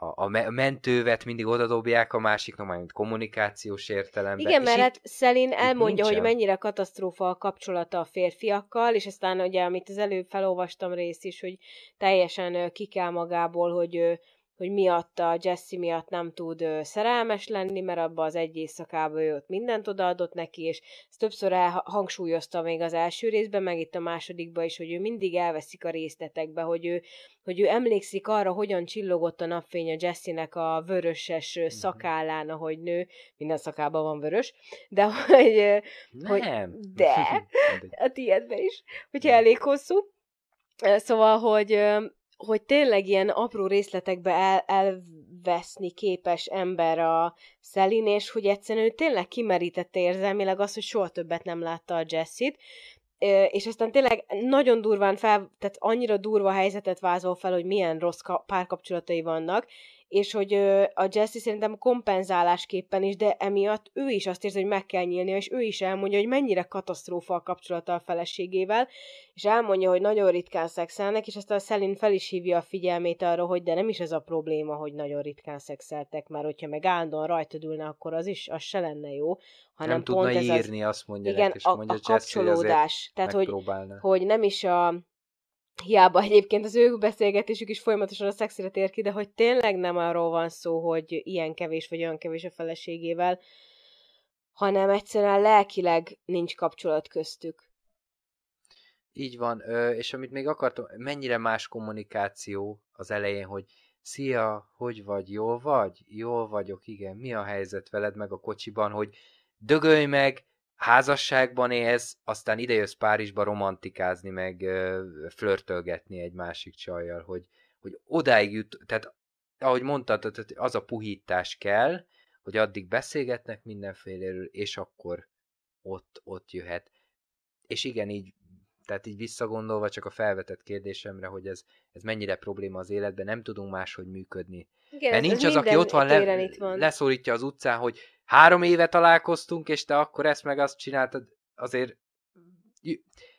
a, a mentővet mindig odadobják a másiknak, majd kommunikációs értelemben. Igen, mert hát Szelin elmondja, hogy mennyire katasztrófa a kapcsolata a férfiakkal, és aztán ugye, amit az előbb felolvastam rész is, hogy teljesen ki kell magából, hogy hogy miatta, Jesse miatt nem tud szerelmes lenni, mert abban az egy éjszakában ő ott mindent odaadott neki, és ezt többször hangsúlyozta még az első részben, meg itt a másodikban is, hogy ő mindig elveszik a részletekbe, hogy ő, hogy ő emlékszik arra, hogyan csillogott a napfény a Jesse-nek a vöröses mm-hmm. szakállán, ahogy nő, minden szakában van vörös, de hogy... Nem. Hogy, de, a tiédben is, hogyha elég hosszú. Szóval, hogy hogy tényleg ilyen apró részletekbe el, elveszni képes ember a Szelin, és hogy egyszerűen ő tényleg kimerítette érzelmileg azt, hogy soha többet nem látta a Jessit, és aztán tényleg nagyon durván fel, tehát annyira durva helyzetet vázol fel, hogy milyen rossz párkapcsolatai vannak, és hogy a Jesse szerintem kompenzálásképpen is, de emiatt ő is azt érzi, hogy meg kell nyílnia, és ő is elmondja, hogy mennyire katasztrófa a kapcsolata a feleségével, és elmondja, hogy nagyon ritkán szexelnek, és aztán Szelin fel is hívja a figyelmét arra, hogy de nem is ez a probléma, hogy nagyon ritkán szexeltek, mert hogyha meg állandóan rajtad ülne, akkor az is, az se lenne jó, hanem nem pont tudna ez írni, az, azt mondja igen, és a, mondja a kapcsolódás, tehát hogy, hogy nem is a hiába egyébként az ő beszélgetésük is folyamatosan a szexire tér ki, de hogy tényleg nem arról van szó, hogy ilyen kevés vagy olyan kevés a feleségével, hanem egyszerűen lelkileg nincs kapcsolat köztük. Így van, és amit még akartam, mennyire más kommunikáció az elején, hogy szia, hogy vagy, jól vagy? Jól vagyok, igen, mi a helyzet veled meg a kocsiban, hogy dögölj meg, házasságban élsz, aztán idejössz Párizsba romantikázni, meg flörtölgetni egy másik csajjal, hogy, hogy odáig jut, tehát ahogy mondtad, tehát az a puhítás kell, hogy addig beszélgetnek mindenféléről, és akkor ott, ott jöhet. És igen, így, tehát így visszagondolva csak a felvetett kérdésemre, hogy ez, ez mennyire probléma az életben, nem tudunk máshogy működni. Igen, Mert nincs az, aki ott van, le, van, leszólítja az utcán, hogy három éve találkoztunk, és te akkor ezt meg azt csináltad, azért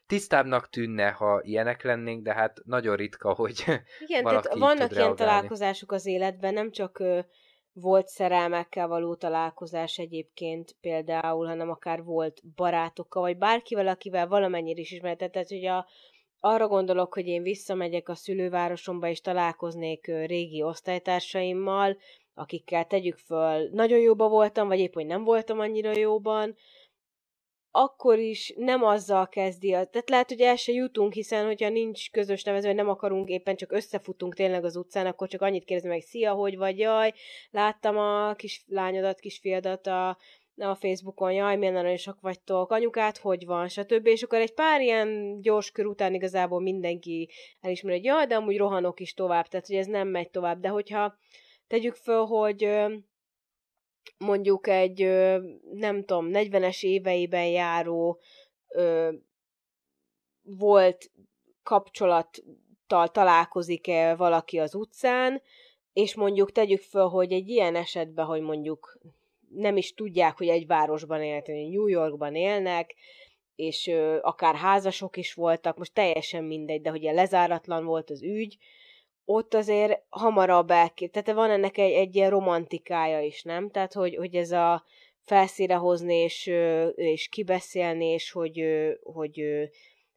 tisztábbnak tűnne, ha ilyenek lennénk, de hát nagyon ritka, hogy Igen, valaki tehát vannak ilyen reagálni. találkozások az életben, nem csak ö, volt szerelmekkel való találkozás egyébként például, hanem akár volt barátokkal, vagy bárkivel, akivel valamennyire is ismertetett, tehát hogy a, arra gondolok, hogy én visszamegyek a szülővárosomba, és találkoznék régi osztálytársaimmal, akikkel tegyük föl, nagyon jóba voltam, vagy épp, hogy nem voltam annyira jóban, akkor is nem azzal kezdi, tehát lehet, hogy el se jutunk, hiszen hogyha nincs közös nevező, nem akarunk, éppen csak összefutunk tényleg az utcán, akkor csak annyit kérdezem meg, szia, hogy vagy, jaj, láttam a kis lányodat, kisfiadat a, a Facebookon, jaj, milyen aranyosak vagytok, anyukát hogy van, stb. És akkor egy pár ilyen gyors kör után igazából mindenki elismeri, hogy jaj, de amúgy rohanok is tovább, tehát hogy ez nem megy tovább, de hogyha tegyük föl, hogy mondjuk egy, nem tudom, 40-es éveiben járó volt kapcsolattal találkozik-e valaki az utcán, és mondjuk tegyük föl, hogy egy ilyen esetben, hogy mondjuk nem is tudják, hogy egy városban élnek, New Yorkban élnek, és ö, akár házasok is voltak, most teljesen mindegy, de hogy lezáratlan volt az ügy, ott azért hamarabb elkép, tehát van ennek egy, egy ilyen romantikája is, nem? Tehát, hogy, hogy ez a felszíre hozni, és, és kibeszélni, és hogy, hogy,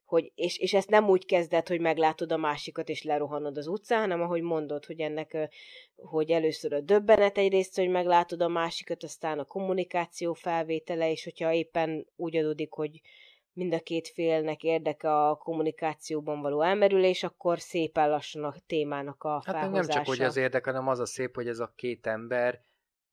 hogy és, és ezt nem úgy kezdett, hogy meglátod a másikat, és lerohanod az utcán, hanem ahogy mondod, hogy ennek, hogy először a döbbenet egyrészt, hogy meglátod a másikat, aztán a kommunikáció felvétele, és hogyha éppen úgy adódik, hogy mind a két félnek érdeke a kommunikációban való elmerülés, akkor szépen lassan a témának a hát felhozása. nem csak, hogy az érdek, hanem az a szép, hogy ez a két ember,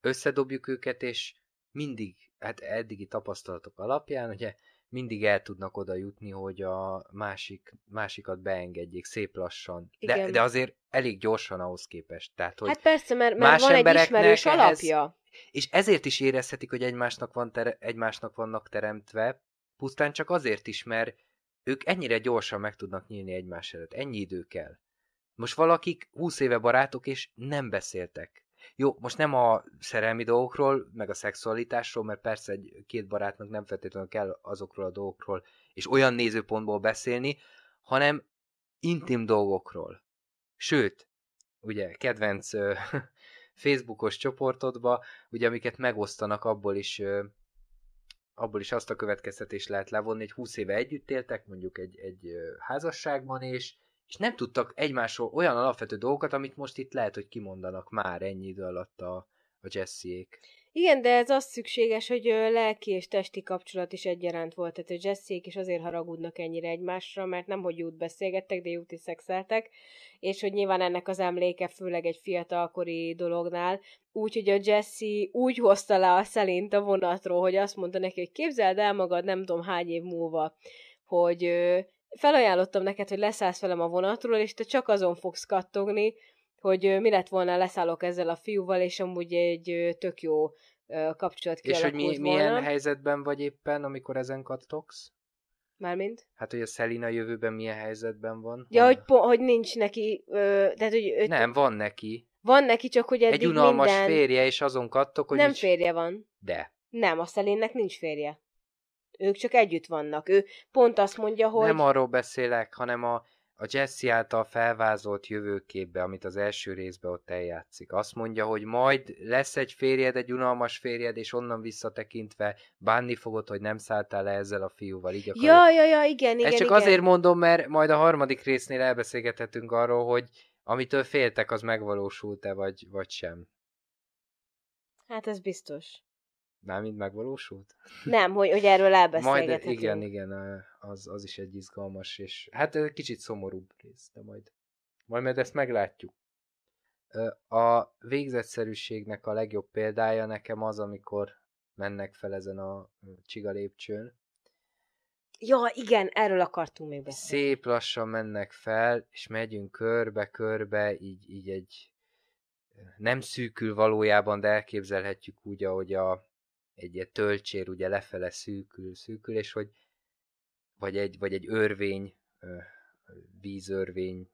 összedobjuk őket, és mindig hát eddigi tapasztalatok alapján, ugye mindig el tudnak oda jutni, hogy a másik, másikat beengedjék szép lassan. De, de azért elég gyorsan ahhoz képest. Tehát, hogy hát persze, mert, mert van egy ismerős ehhez, alapja. És ezért is érezhetik, hogy egymásnak, van tere, egymásnak vannak teremtve, pusztán csak azért is, mert ők ennyire gyorsan meg tudnak nyílni egymás előtt. Ennyi idő kell. Most valakik 20 éve barátok, és nem beszéltek. Jó, most nem a szerelmi dolgokról, meg a szexualitásról, mert persze egy két barátnak nem feltétlenül kell azokról a dolgokról, és olyan nézőpontból beszélni, hanem intim dolgokról. Sőt, ugye, kedvenc uh, Facebookos csoportodba, ugye, amiket megosztanak, abból is uh, abból is azt a következtetést lehet levonni, hogy 20 éve együtt éltek, mondjuk egy, egy házasságban, és és nem tudtak egymásról olyan alapvető dolgokat, amit most itt lehet, hogy kimondanak már ennyi idő alatt a, a Jessiék. Igen, de ez az szükséges, hogy lelki és testi kapcsolat is egyaránt volt. Tehát a Jessiék is azért haragudnak ennyire egymásra, mert nem hogy jut beszélgettek, de jut is szexeltek, és hogy nyilván ennek az emléke főleg egy fiatalkori dolognál, úgyhogy a Jesse úgy hozta le a szelint a vonatról, hogy azt mondta neki, hogy képzeld el magad nem tudom hány év múlva, hogy felajánlottam neked, hogy leszállsz velem a vonatról, és te csak azon fogsz kattogni, hogy mi lett volna, leszállok ezzel a fiúval, és amúgy egy tök jó kapcsolat És hogy mi, milyen helyzetben vagy éppen, amikor ezen kattogsz? Mármint? Hát, hogy a Szelina jövőben milyen helyzetben van? Ja, hogy, po- hogy nincs neki, ö, tehát, hogy... Ö, nem, van neki. Van neki, csak hogy eddig Egy unalmas minden... férje, és azon kattok, hogy... Nem is... férje van. De. Nem, a Szelinnek nincs férje. Ők csak együtt vannak. Ő pont azt mondja, hogy... Nem arról beszélek, hanem a, a Jesse által felvázolt jövőképbe, amit az első részben ott eljátszik. Azt mondja, hogy majd lesz egy férjed, egy unalmas férjed, és onnan visszatekintve bánni fogod, hogy nem szálltál le ezzel a fiúval. Így akarod. Ja, ja, ja, igen, igen, Ezt csak igen. azért mondom, mert majd a harmadik résznél elbeszélgethetünk arról, hogy amitől féltek, az megvalósult-e, vagy, vagy sem. Hát ez biztos. Mármint megvalósult? Nem, hogy, hogy erről elbeszélgethetünk. Majd igen, igen, az, az is egy izgalmas, és hát ez egy kicsit szomorúbb rész, de majd, majd majd ezt meglátjuk. A végzetszerűségnek a legjobb példája nekem az, amikor mennek fel ezen a csiga lépcsőn. Ja, igen, erről akartunk még beszélni. Szép lassan mennek fel, és megyünk körbe-körbe, így, így egy nem szűkül valójában, de elképzelhetjük úgy, ahogy a, egy ilyen töltsér ugye lefele szűkül, szűkül, és hogy vagy egy, vagy egy örvény, vízörvény,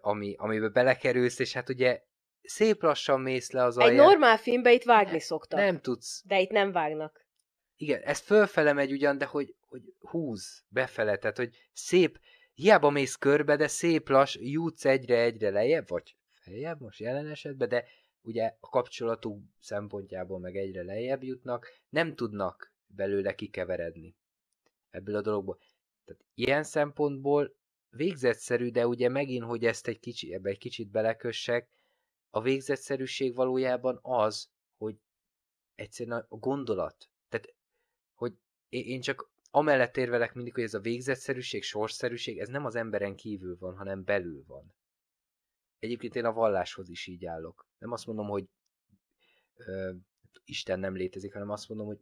ami, amiben belekerülsz, és hát ugye szép lassan mész le az alján. Egy normál filmbe itt vágni szoktak. Nem tudsz. De itt nem vágnak. Igen, ez fölfele megy ugyan, de hogy, hogy húz befele, tehát hogy szép, hiába mész körbe, de szép lass, jutsz egyre-egyre lejjebb, vagy feljebb most jelen esetben, de ugye a kapcsolatuk szempontjából meg egyre lejjebb jutnak, nem tudnak belőle kikeveredni ebből a dologból. Tehát ilyen szempontból végzetszerű, de ugye megint, hogy ezt egy kicsit, ebbe egy kicsit belekössek, a végzetszerűség valójában az, hogy egyszerűen a gondolat. Tehát, hogy én csak amellett érvelek mindig, hogy ez a végzetszerűség, sorsszerűség, ez nem az emberen kívül van, hanem belül van. Egyébként én a valláshoz is így állok. Nem azt mondom, hogy ö, Isten nem létezik, hanem azt mondom, hogy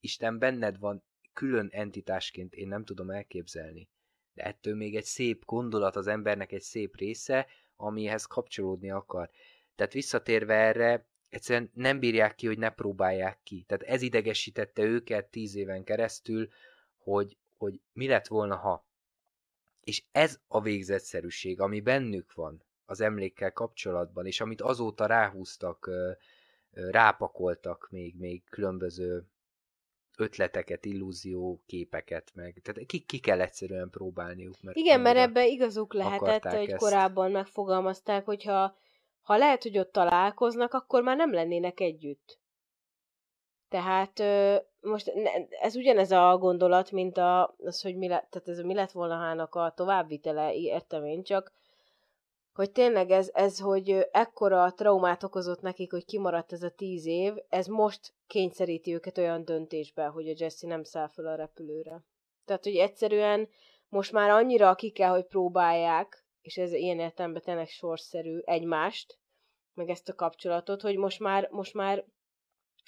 Isten benned van külön entitásként, én nem tudom elképzelni. De ettől még egy szép gondolat az embernek egy szép része, amihez kapcsolódni akar. Tehát visszatérve erre, egyszerűen nem bírják ki, hogy ne próbálják ki. Tehát ez idegesítette őket tíz éven keresztül, hogy, hogy mi lett volna, ha. És ez a végzetszerűség, ami bennük van az emlékkel kapcsolatban, és amit azóta ráhúztak, rápakoltak még, még különböző ötleteket, illúzió, képeket meg. Tehát ki, ki kell egyszerűen próbálniuk. Mert Igen, mert ebbe igazuk lehetett, hogy ezt. korábban megfogalmazták, hogyha ha lehet, hogy ott találkoznak, akkor már nem lennének együtt. Tehát most ez ugyanez a gondolat, mint a, az, hogy mi, lett, tehát ez mi lett volna hának a továbbvitele, értem én, csak hogy tényleg ez, ez, hogy ekkora traumát okozott nekik, hogy kimaradt ez a tíz év, ez most kényszeríti őket olyan döntésbe, hogy a Jesse nem száll fel a repülőre. Tehát, hogy egyszerűen most már annyira ki kell, hogy próbálják, és ez ilyen értelemben tényleg sorszerű egymást, meg ezt a kapcsolatot, hogy most már, most már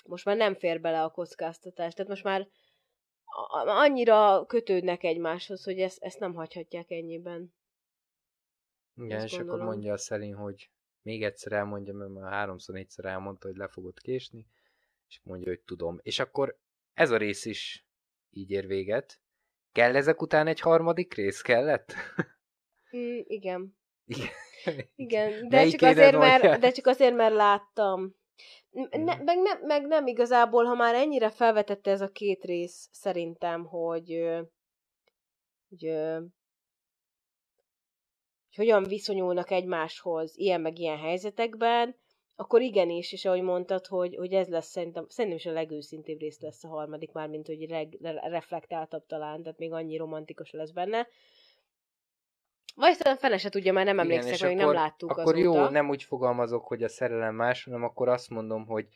most már nem fér bele a kockáztatás. Tehát most már annyira kötődnek egymáshoz, hogy ezt, ezt nem hagyhatják ennyiben. Igen, és gondolom. akkor mondja a Szelin, hogy még egyszer elmondja, mert már háromszor, négyszer elmondta, hogy le fogod késni, és mondja, hogy tudom. És akkor ez a rész is így ér véget. Kell ezek után egy harmadik rész? Kellett? Mm, igen. Igen. igen, de csak, azért, mert, de csak azért, mert láttam. Ne, meg, ne, meg nem igazából, ha már ennyire felvetette ez a két rész, szerintem, hogy, hogy hogyan viszonyulnak egymáshoz ilyen meg ilyen helyzetekben, akkor igenis, és ahogy mondtad, hogy, hogy ez lesz szerintem, szerintem is a legőszintébb rész lesz a harmadik, már mint hogy leg, reflektáltabb talán, tehát még annyi romantikus lesz benne. Vagy talán fene se tudja, már nem emlékszek, Igen, még akkor, nem láttuk Akkor azóta. jó, nem úgy fogalmazok, hogy a szerelem más, hanem akkor azt mondom, hogy,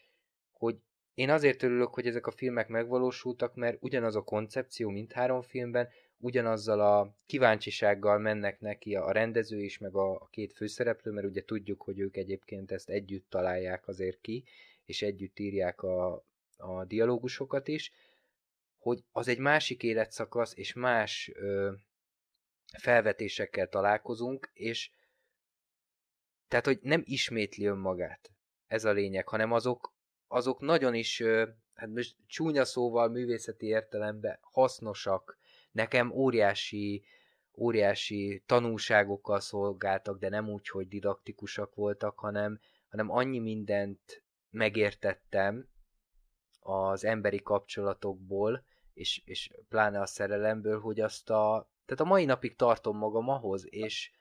hogy én azért örülök, hogy ezek a filmek megvalósultak, mert ugyanaz a koncepció mindhárom filmben, ugyanazzal a kíváncsisággal mennek neki a rendező is, meg a, két főszereplő, mert ugye tudjuk, hogy ők egyébként ezt együtt találják azért ki, és együtt írják a, a dialógusokat is, hogy az egy másik életszakasz, és más ö, felvetésekkel találkozunk, és tehát, hogy nem ismétli önmagát. Ez a lényeg, hanem azok, azok nagyon is, hát most csúnya szóval művészeti értelemben hasznosak, nekem óriási, óriási tanulságokkal szolgáltak, de nem úgy, hogy didaktikusak voltak, hanem, hanem annyi mindent megértettem az emberi kapcsolatokból, és, és pláne a szerelemből, hogy azt a, tehát a mai napig tartom magam ahhoz, és,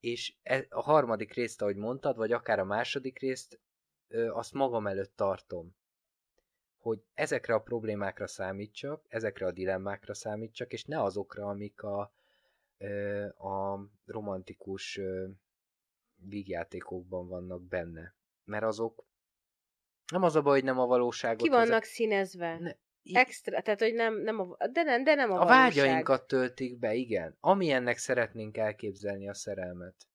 és e, a harmadik részt, ahogy mondtad, vagy akár a második részt, azt magam előtt tartom hogy ezekre a problémákra számítsak, ezekre a dilemmákra számítsak, és ne azokra, amik a, a romantikus vígjátékokban vannak benne. Mert azok nem az a baj, hogy nem a valóságot... Ki vannak ezek... színezve. Ne, Extra, tehát hogy nem, nem a, de nem, de nem a, a valóság. vágyainkat töltik be, igen. Ami ennek szeretnénk elképzelni a szerelmet.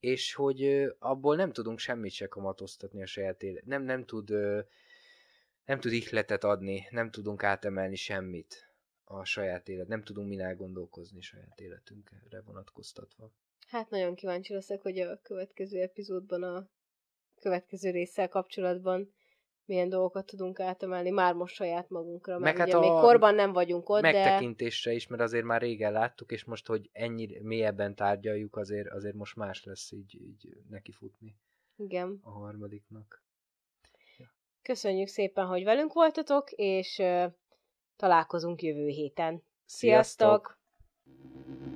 És hogy abból nem tudunk semmit se kamatoztatni a saját élet. Nem, nem tud nem tud ihletet adni, nem tudunk átemelni semmit a saját élet, nem tudunk min elgondolkozni saját életünkre vonatkoztatva. Hát nagyon kíváncsi leszek, hogy a következő epizódban a következő résszel kapcsolatban milyen dolgokat tudunk átemelni már most saját magunkra, mert Meg ugye hát még korban nem vagyunk ott, megtekintésre de... is, mert azért már régen láttuk, és most, hogy ennyi mélyebben tárgyaljuk, azért, azért most más lesz így, így nekifutni. Igen. A harmadiknak. Köszönjük szépen, hogy velünk voltatok, és találkozunk jövő héten. Sziasztok! Sziasztok!